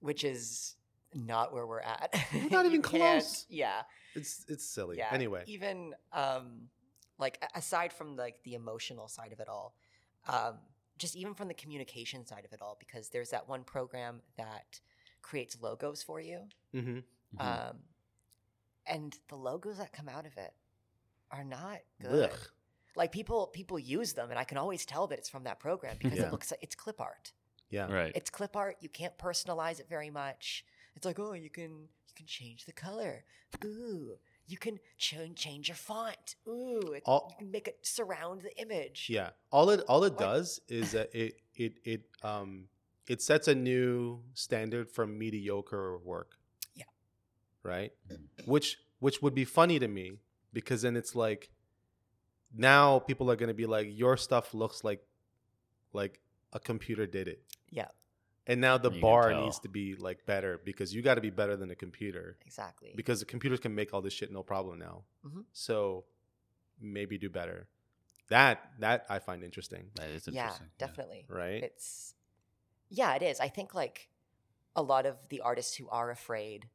Which is not where we're at. We're not even close. Yeah. it's it's silly Yeah. anyway Even um like aside from like the emotional side of it all, um, just even from the communication side of it all, because there's that one program that creates logos for you. mm-hmm. Mhm. Um and the logos that come out of it are not good. Ugh. Like people people use them and I can always tell that it's from that program because Yeah. it looks like it's clip art. yeah right. It's clip art. You can't personalize it very much. It's like, oh, you can you can change the color. Ooh, you can ch- change your font. Ooh, it, All- you can make it surround the image. Yeah. All it all it does is that it it it um it sets a new standard for mediocre work. Yeah. Right? Which which would be funny to me because then it's like now people are going to be like your stuff looks like like a computer did it. Yeah, And now the bar needs to be like better because you got to be better than the computer exactly. because the computers can make all this shit no problem now. Mhm. So maybe do better. That that I find interesting, that is interesting. yeah, interesting. definitely. right? It's yeah, it is. I think like a lot of the artists who are afraid,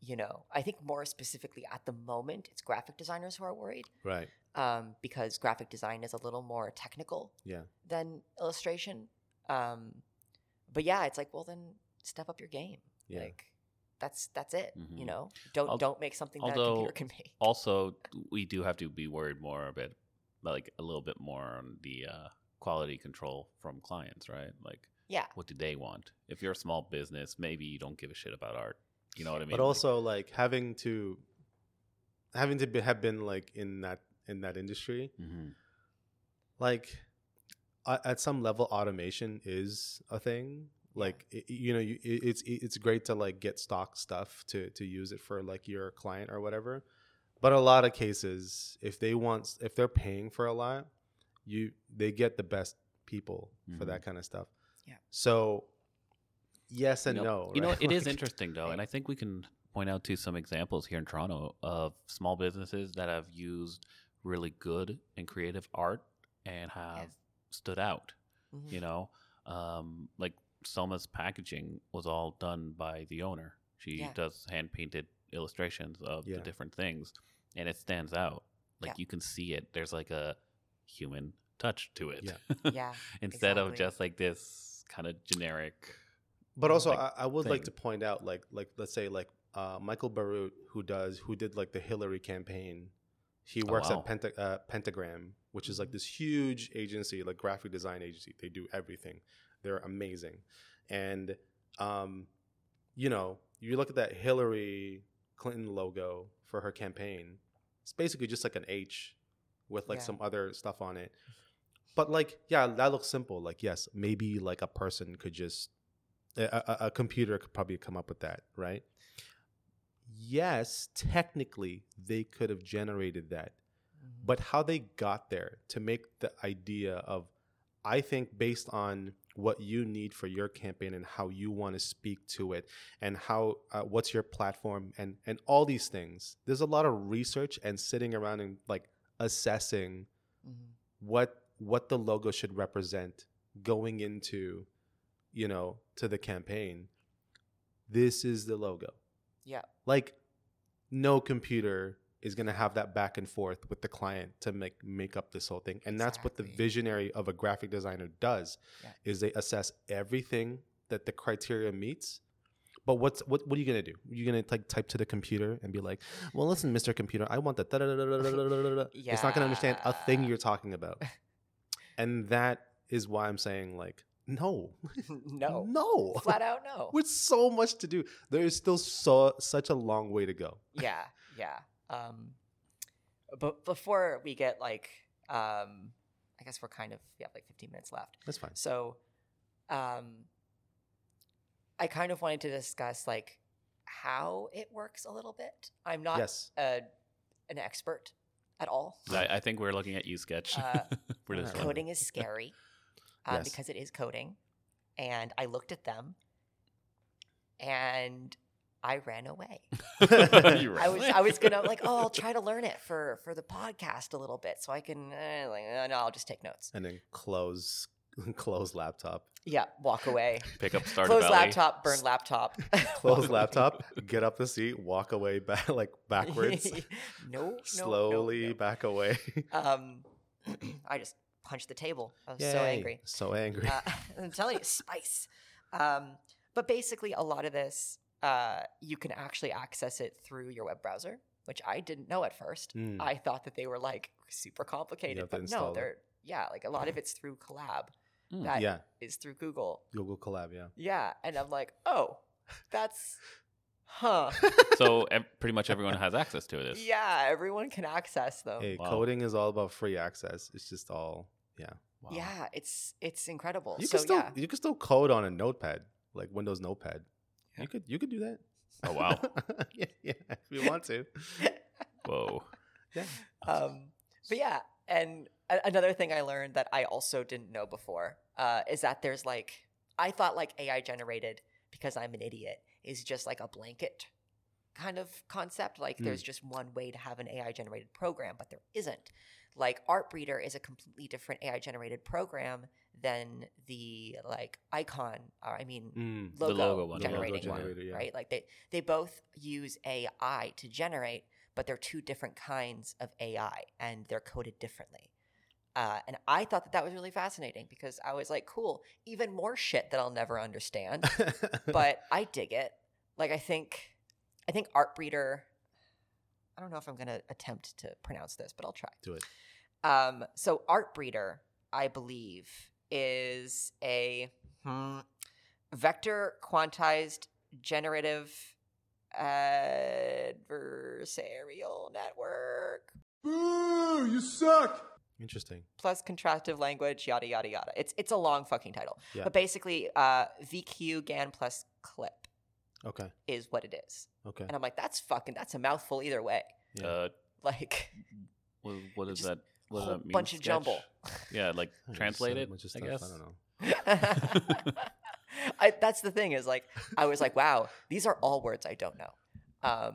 you know, I think more specifically at the moment, it's graphic designers who are worried Right. um, because graphic design is a little more technical Yeah. than illustration. Um, but yeah, it's like, well, then step up your game. Yeah. Like that's that's it. You Mhm. know, don't Al- don't make something that a computer can make. Also, we do have to be worried more a bit, like a little bit more on the uh, quality control from clients, right? Like, Yeah, what do they want? If you're a small business, maybe you don't give a shit about art. You know what I mean? But also like having to having to be, have been like in that in that industry, hmm like uh, at some level automation is a thing. Like i you know, you, it, it's it's great to like get stock stuff to to use it for like your client or whatever. But a lot of cases, if they want, if they're paying for a lot, you they get the best people for Mhm. that kind of stuff. Yeah. So yes and you know, no. You know, right? it is interesting though, and I think we can point out to some examples here in Toronto of small businesses that have used really good and creative art and have Yes. Stood out. Mhm. You know, um, like Selma's packaging was all done by the owner. She Yeah. does hand painted illustrations of Yeah. the different things, and it stands out. Like Yeah. you can see it. There's like a human touch to it. Yeah. yeah, Instead of just like this kind of generic. But also, like, I, I would like to point out, like, like let's say, like uh, Michael Bierut, who does, who did like the Hillary campaign. He Oh, works wow. at Penta, uh, Pentagram, which is like this huge agency, like graphic design agency. They do everything. They're amazing, and um, you know, you look at that Hillary Clinton logo for her campaign. It's basically just like an H with like Yeah. some other stuff on it. But like, yeah, that looks simple. Like, yes, maybe like a person could just a, a, a computer could probably come up with that, right? Yes, technically they could have generated that, Mhm. but how they got there to make the idea of, I think, based on what you need for your campaign and how you want to speak to it, and how uh, what's your platform, and and all these things. There's a lot of research and sitting around and like assessing Mhm. what what the logo should represent going into you know to the campaign this is the logo yeah, like no computer is going to have that back and forth with the client to make make up this whole thing and exactly. that's what the visionary of a graphic designer does yeah. is they assess everything that the criteria meets but what's what, what are you going to do you're going to like type to the computer and be like well listen mr computer i want that yeah. it's not going to understand a thing you're talking about and that is why i'm saying like no, no, no, flat out no. with so much to do. There is still so such a long way to go. yeah, yeah. Um, but before we get like, um, I guess we're kind of we have like 15 minutes left. That's fine. So, um, I kind of wanted to discuss like how it works a little bit. I'm not Yes. a, an expert at all. I, I think we're looking at you, Sketch. Uh, for this Alright. one. Coding is scary um, Yes. because it is coding, and I looked at them, and I ran away. You I was ran. I was gonna like, oh, I'll try to learn it for for the podcast a little bit, so I can eh, like, uh, no, I'll just take notes. And then close close laptop. Yeah, walk away. pick up Stardew Close Valley. laptop, burn laptop. Close laptop, get up the seat, walk away back like backwards. no, no, slowly no, no. back away. Um, I just punched the table. I was so angry. So angry. Uh, I'm telling you, spice. Um, but basically, a lot of this, uh, you can actually access it through your web browser, which I didn't know at first. Mm. I thought that they were like super complicated, but no, they're yeah, like a lot of it's through Colab. Mm. That is yeah, through Google. Google Colab. Yeah. Yeah, and I'm like, oh, that's, huh? so ev- pretty much everyone has access to this. yeah, everyone can access them. Hey, Wow. coding is all about free access. It's just all yeah. Wow. Yeah, it's it's incredible. You so can still yeah, you can still code on a notepad, like Windows Notepad. Yeah. You could you could do that. Oh wow. yeah, yeah, if you want to. Whoa. Yeah. um, but yeah, and a- another thing I learned that I also didn't know before uh, is that there's like I thought like AI generated because I'm an idiot is just like a blanket kind of concept. Like Mm. there's just one way to have an AI generated program, but there isn't. Like Artbreeder is a completely different AI generated program than the like icon, or I mean Mm. logo, logo one, the logo generating one, yeah. right? Like they they both use AI to generate, but they're two different kinds of AI, and they're coded differently. Uh, and I thought that that was really fascinating because I was like, cool, even more shit that I'll never understand, but I dig it. Like I think, I think Artbreeder, I don't know if I'm gonna attempt to pronounce this, but I'll try. do it. Um, so Artbreeder, I believe, is a hmm, vector quantized generative adversarial network Boo! You suck! Interesting. plus contrastive language, yada yada yada. It's it's a long fucking title, Yeah. but basically, uh, VQ GAN plus clip Okay. is what it is, Okay. and I'm like, that's fucking that's a mouthful either way. Yeah. Uh, Like what, what is that? What does that mean? bunch of jumble. Yeah, like There's translate so it. I stuff, guess. I don't know. I, that's the thing is like I was like, wow, these are all words I don't know. Um,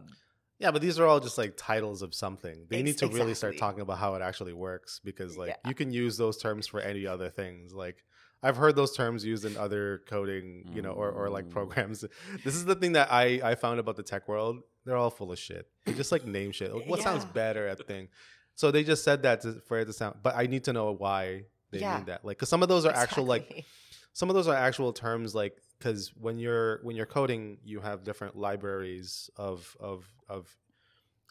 Yeah, but these are all just like titles of something. They Ex- need to really start talking about how it actually works because like Yeah. you can use those terms for any other things. Like I've heard those terms used in other coding, you know, or, or like Mm. programs. This is the thing that I I found about the tech world. They're all full of shit. They just like name shit. Like, What sounds better at thing? So they just said that to, for it to sound. But I need to know why they Yeah. mean that. Like, because some of those are actual like exactly. Some of those are actual terms like because when you're when you're coding you have different libraries of of of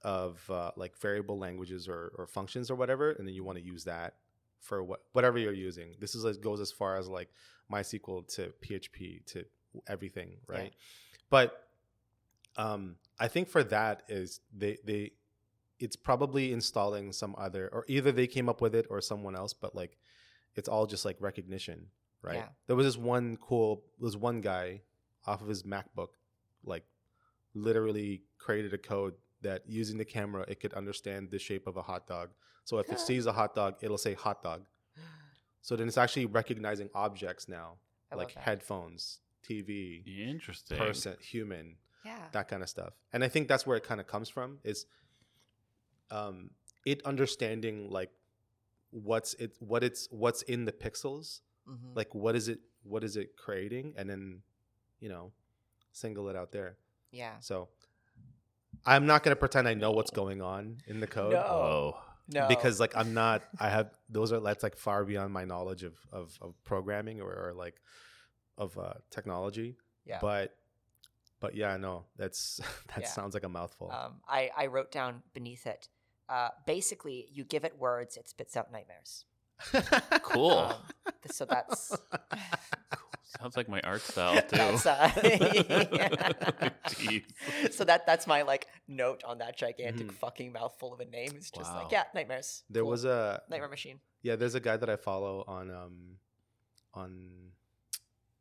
of uh, like variable languages or, or functions or whatever and then you want to use that for what whatever you're using. This is like, goes as far as like mysql to php to everything Yeah. right? But um i think for that is they they it's probably installing some other or either they came up with it or someone else but like it's all just like recognition right? Yeah. there was this one cool there was one guy off of his macbook like literally created a code that using the camera it could understand the shape of a hot dog. So if it sees a hot dog it'll say hot dog. So then it's actually recognizing objects now I like headphones tv Interesting. person human yeah, that kind of stuff. And i think that's where it kind of comes from is um it understanding like what's it what it's what's in the pixels Mhm. like what is it what is it creating and then you know single it out there yeah. so i'm not going to pretend i know what's going on in the code No. Oh. No, because like i'm not i have those are that's like far beyond my knowledge of of, of programming or, or like of uh, technology. Yeah. But but yeah, no, that's that Yeah. sounds like a mouthful. Um, I, I wrote down beneath it. Uh, basically, you give it words, it spits out nightmares. Cool. Um, th- so that's Sounds like my art style too. That's, uh, so that that's my like note on that gigantic Mhm. fucking mouthful of a name. It's just Wow. like yeah, nightmares. there Cool. was a nightmare machine. yeah, there's a guy that I follow on um on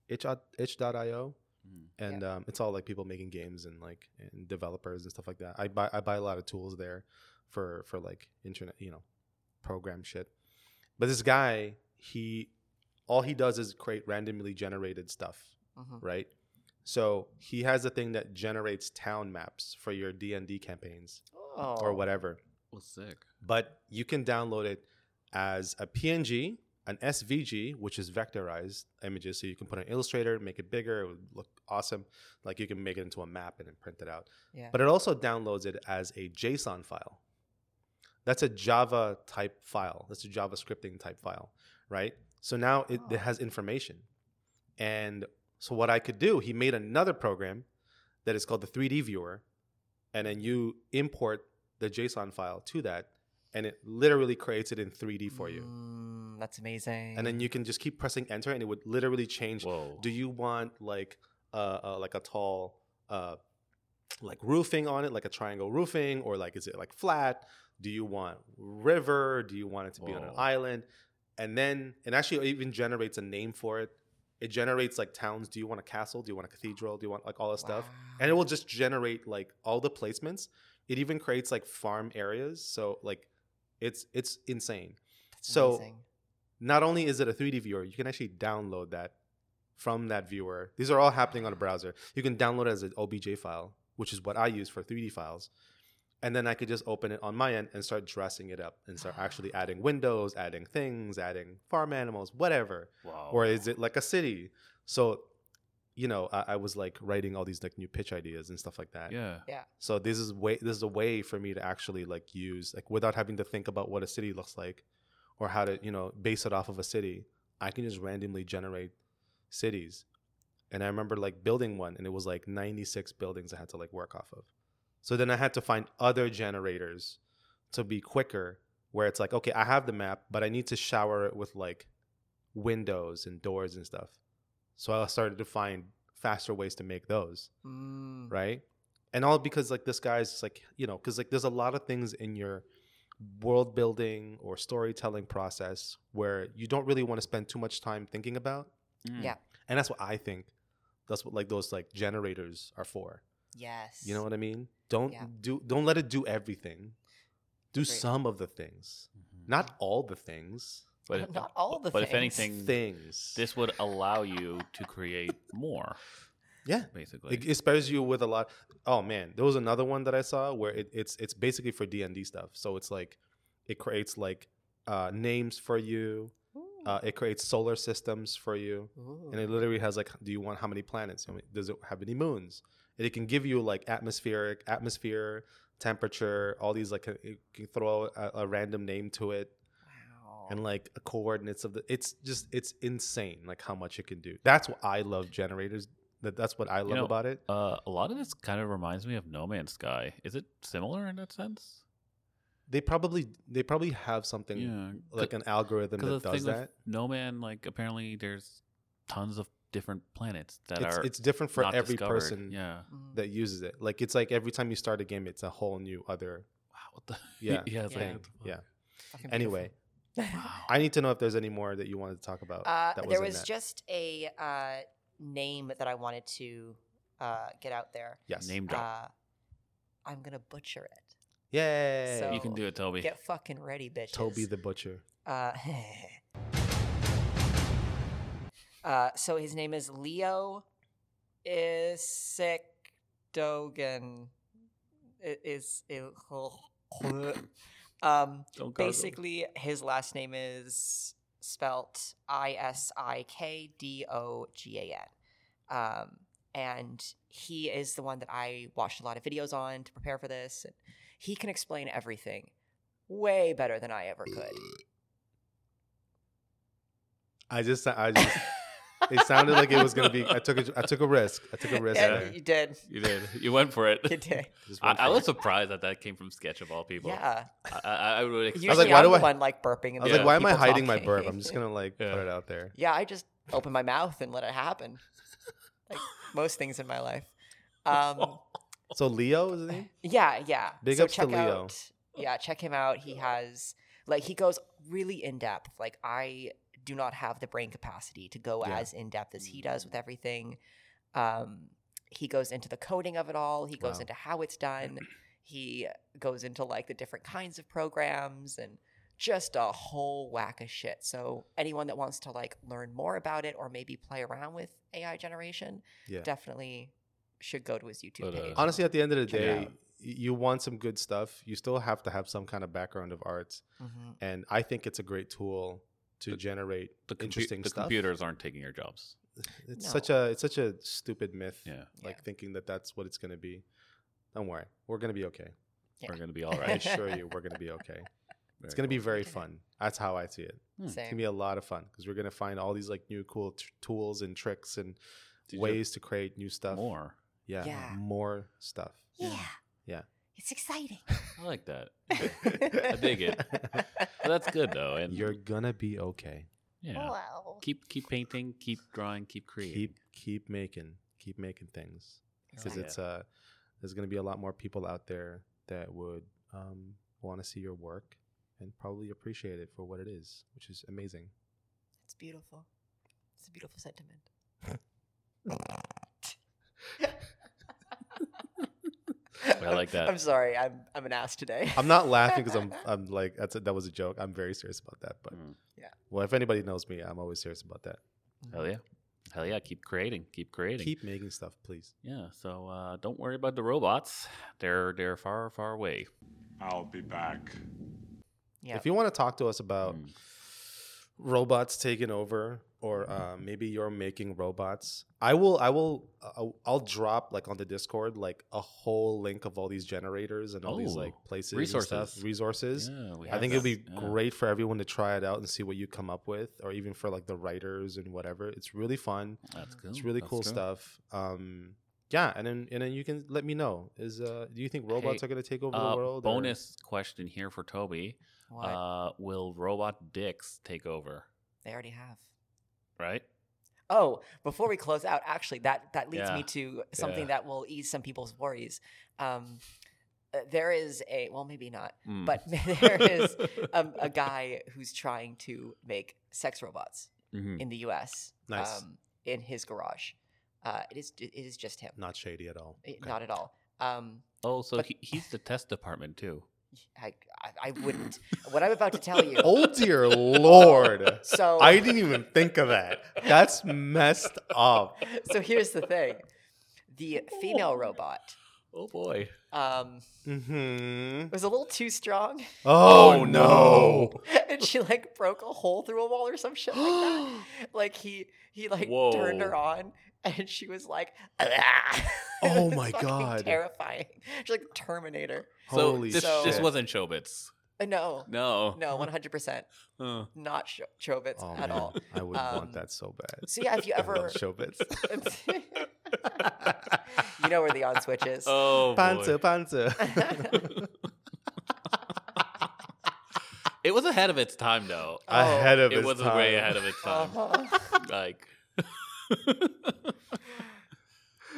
itch itch.io Mm. and um, it's all like people making games and like and developers and stuff like that. I buy I buy a lot of tools there for for like internet, you know, program shit. But this guy, he all he does is create randomly generated stuff, Mhm. right? So he has a thing that generates town maps for your D and D campaigns Oh. or whatever. Well, sick. But you can download it as a PNG, an SVG, which is vectorized images. So you can put an Illustrator, make it bigger, it would look awesome. Like you can make it into a map and then print it out. Yeah. But it also downloads it as a JSON file. That's a Java type file. That's a JavaScripting type file, right? So now it, it has information. And so what I could do, he made another program that is called the 3D viewer. And then you import the JSON file to that, and it literally creates it in 3D for you. Mm, that's amazing. And then you can just keep pressing enter, and it would literally change Whoa. do you want like uh, uh like a tall uh like roofing on it like a triangle roofing or like is it like flat do you want river do you want it to be on an island and then it actually even generates a name for it. It generates like towns. Do you want a castle? Do you want a cathedral? Do you want like all this stuff? And it will just generate like all the placements. It even creates like farm areas. So like it's it's insane. That's so amazing. not only is it a 3D viewer, you can actually download that from that viewer. These are all happening on a browser. You can download it as an OBJ file, which is what I use for 3D files. And then I could just open it on my end and start dressing it up and start actually adding windows, adding things, adding farm animals, whatever. Wow. Or is it like a city? So, you know, I, I was like writing all these like new pitch ideas and stuff like that. yeah. Yeah. So this is way this is a way for me to actually like use like without having to think about what a city looks like or how to, you know, base it off of a city. I can just randomly generate cities. And I remember like building one and it was like 96 buildings I had to like work off of. So then I had to find other generators to be quicker where it's like, okay, I have the map, but I need to shower it with like windows and doors and stuff. So I started to find faster ways to make those Mm, right? And all because like this guy's like you know because like there's a lot of things in your world building or storytelling process where you don't really want to spend too much time thinking about, Mm. Yeah. and that's what I think. That's what like those like generators are for. Yes. You know what I mean? Don't Yeah. do don't let it do everything. Do Agreed. some of the things, Mhm. not all the things. But if, Not all the but if anything, Things. this would allow you to create more. Yeah. Basically. It, it spares you with a lot. Oh man, there was another one that I saw where it, it's it's basically for D and D stuff. So it's like it creates like uh, names for you. Uh, it creates solar systems for you, and it literally has like, do you want how many planets? Does it have any moons? And it can give you like atmospheric, atmosphere, temperature, all these like it can throw a, a random name to it Wow. and like coordinates of the. It's just it's insane like how much it can do. That's what I love generators. That that's what I love know, about it. uh, a lot of this kind of reminds me of No Man's Sky. Is it similar in that sense? They probably they probably have something Yeah. like an algorithm that does that. No Man, like apparently there's tons of different planets that It's are it's different for not every discovered. person Yeah. Mm. that uses it. Like it's like every time you start a game, it's a whole new other Wow. What the? Yeah, yeah. Yeah. like, thing. what? Yeah. Anyway. Wow. I need to know if there's any more that you wanted to talk about. Uh, that there was that. just a uh, name that I wanted to uh, get out there. yes. Name drop. Uh, I'm gonna butcher it. Yay! So- you can do it, Toby. Get fucking ready, bitches. Toby the butcher. Uh, so his name is Leo Isikdogan. It is um Don't gargle. basically his last name is spelt I S I K D O G A N. Um and he is the one that I watched a lot of videos on to prepare for this. And he can explain everything way better than I ever could. I just I just It sounded like it was gonna be. I took a I took a risk. I took a risk Yeah, there. you did. You did. You went for it. You did. I, I was surprised that that came from Sketch of all people. Yeah. I, I, I would expect. Usually like, why I'm do the I- one like burping. I was Yeah. like, why am I people hiding my talking. burp? I'm just gonna like Yeah. put it out there. Yeah, I just open my mouth and let it happen. Like most things in my life. Um, So Leo is his name? yeah, yeah. Big so ups to Leo. out yeah, check him out. He has like he goes really in depth. Like I do not have the brain capacity to go Yeah. as in depth as he does with everything. Um, he goes into the coding of it all. He goes Wow. into how it's done. He goes into like the different kinds of programs and just a whole whack of shit. So anyone that wants to like learn more about it or maybe play around with AI generation, Yeah. definitely should go to his YouTube But, uh, page. Honestly, at the end of the day, you want some good stuff. You still have to have some kind of background of arts, Mhm. and I think it's a great tool to The- generate the, compu- interesting the stuff. computers aren't taking your jobs. It's No. such a it's such a stupid myth. Yeah, Like Yeah. thinking that that's what it's gonna be. Don't worry, we're gonna be okay. Yeah. we're gonna be all right. I assure you, we're gonna be okay. It's gonna be very fun. That's how I see it. Hmm. It's gonna be a lot of fun because we're gonna find all these like new cool t- tools and tricks and Did ways to create new stuff. more. Yeah, Yeah. more stuff. Yeah. Yeah. It's exciting. I like that. I dig it. But that's good though, and You're gonna be okay. yeah. Wow. Keep keep painting, keep drawing, keep creating. Keep keep making keep making things because it's uh there's gonna be a lot more people out there that would um want to see your work and probably appreciate it for what it is, which is amazing. It's beautiful. It's a beautiful sentiment. I like that. I'm sorry. I'm I'm an ass today. I'm not laughing because I'm I'm like that's a, that was a joke. I'm very serious about that. But Mm. well, if anybody knows me, I'm always serious about that. Hell yeah, hell yeah. Keep creating, keep creating. Keep making stuff, please. Yeah. So uh, don't worry about the robots. They're they're far far away. I'll be back. yeah. If you want to talk to us about Mm. robots taking over or uh, maybe you're making robots i will i will I'll, I'll drop like on the discord like a whole link of all these generators and all these Oh, like places and stuff, resources. resources Yeah, i have think it'd be Yeah. great for everyone to try it out and see what you come up with or even for like the writers and whatever it's really fun That's cool. it's really That's cool stuff um yeah and then and then you can let me know is uh do you think robots Hey, are going to take over Uh, the world or- bonus question here for Toby. What? Uh, will robot dicks take over? they already have. Right? Oh, before we close out, actually, that that leads Yeah. me to something Yeah. that will ease some people's worries. Um, uh, there is a well, maybe not, Mm. but there is um, a guy who's trying to make sex robots Mhm. in the U.S. Nice. Um, in his garage. Uh, it is it is just him, not shady at all Eh, Okay. not at all. Um, Oh, so he, he's the test department too. I, I I wouldn't. what I'm about to tell you. oh dear lord So I didn't even think of that. That's messed up. so here's the thing: the female robot Oh boy. um, Mm-hmm. was a little too strong, Oh, no. and she like broke a hole through a wall or some shit like that. like he he like turned her on, and she was like, Oh my fucking God. terrifying! She's like Terminator. So Holy this, So- this shit. wasn't Chobits. Uh, no, No. no, one hundred percent not Sh- Chobits Oh, at man. all. I would Um, want that so bad. So yeah, if you I love ever, showbiz. you know where the on switch is. oh boy. Panzer, panzer. It was ahead of its time though. ahead of it its was way ahead of its time. Uh-huh. Like Kids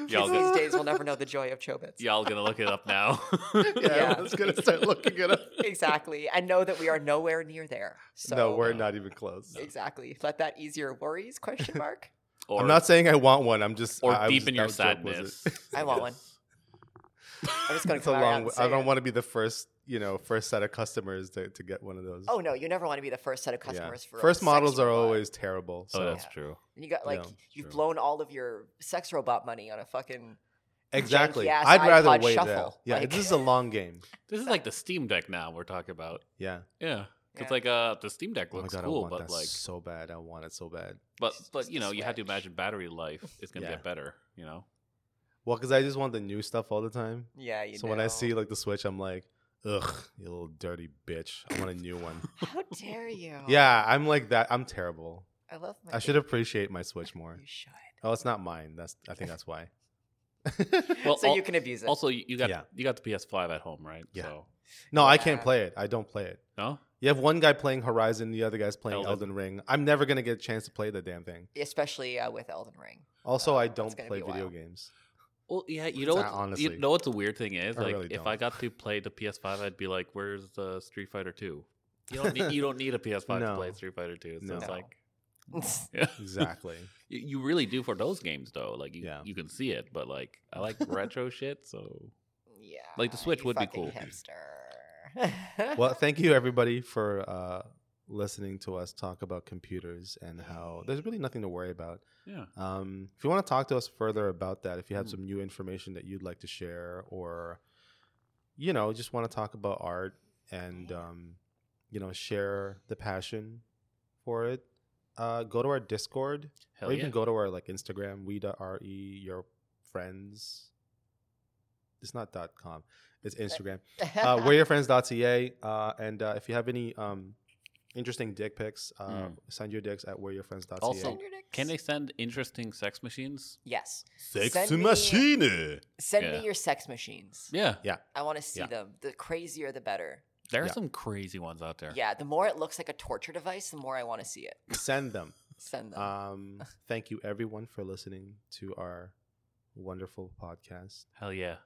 y'all, these gonna, days will never know the joy of Chobits. y'all gonna look it up now. yeah, Yeah. I was gonna start looking it up. exactly, and know that we are nowhere near there. So no, we're not even close. exactly. Let that ease your worries? Question mark. or I'm not saying I want one. I'm just or I, I was deepen your just- that joke was sadness. I want one. I'm just gonna It's a come right out long. and I don't it. want to be the first, you know, first set of customers to, to get one of those. Oh no, you never want to be the first set of Yeah. customers for a First sex models are robot. always terrible. So Oh, that's Yeah. true. And you got like Yeah, you've true. blown all of your sex robot money on a fucking exactly. janky-ass I'd rather wait it out. Yeah, Like- this is a long game. This is like the Steam Deck now we're talking about. Yeah. Yeah. It's Yeah. like uh the Steam Deck Oh my looks god, I cool, want but that like so bad. I want it so bad. but It's but you know, you have to imagine battery life is gonna Yeah. get better, you know? Well, because I just want the new stuff all the time. yeah. You so when I see like the Switch, I'm like, ugh, you little dirty bitch. I want a new one. how dare you? yeah, I'm like that. I'm terrible. I love. My I should game. appreciate my Switch more. You should. Oh, it's not mine. That's I think that's why. Well, so al- you can abuse it. Also, you you got Yeah. you got the PS5 at home, right? Yeah. So, no, I can't Yeah. play it. I don't play it. no. You have one guy playing Horizon, the other guy's playing Elden. Elden, Ring. I'm never gonna get a chance to play the damn thing. especially uh, with Elden Ring. Also, Uh, I that's don't gonna play be a video while. games. Well, yeah, you know It's, what? uh, you know what the weird thing is? I Like, really if I got to play the PS5, I'd be like, "Where's the Street Fighter 2? You don't need you don't need a PS5 to play Street Fighter 2. So No. it's like, yeah. Exactly. you, you really do for those games though. Like, you Yeah. you can see it, but like, I like retro shit. So yeah. Like, the Switch you would be cool. Hipster. well, thank you everybody for uh, listening to us talk about computers and how there's really nothing to worry about. yeah, Um, if you want to talk to us further about that, if you have Mm. some new information that you'd like to share, or you know, just want to talk about art and um, you know, share the passion for it, uh, go to our Discord hell or yeah. even go to our like Instagram, we.re your friends. It's not dot com. It's Instagram. uh, we're your friends.ca. Uh, and uh, if you have any um, interesting dick pics, uh, Mm. send your dicks at we're your friends.ca. Also, Send your. Can they send interesting sex machines? Yes. Sex Send me- machine. Send Yeah. me your sex machines. Yeah. Yeah, I want to see Yeah. them. The crazier, the better. there are Yeah. some crazy ones out there. Yeah. The more it looks like a torture device, the more I want to see it. Send them. Send them. Um, thank you everyone for listening to our wonderful podcast. Hell yeah.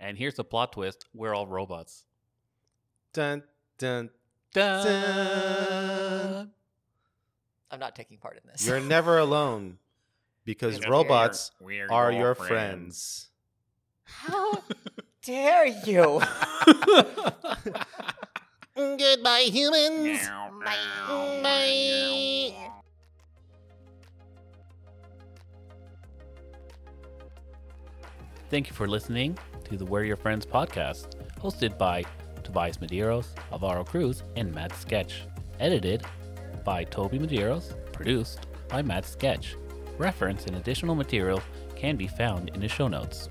And here's the plot twist: we're all robots. Dun dun. Dun. Dun. I'm not taking part in this. You're never alone because Because robots we're are your friends. How dare you? Goodbye, humans. Thank you for listening to the We're Your Friends podcast, hosted by Tobias Medeiros, Alvaro Cruz, and Matt Sketch. Edited by Toby Medeiros, produced by Matt Sketch. Reference and additional material can be found in the show notes.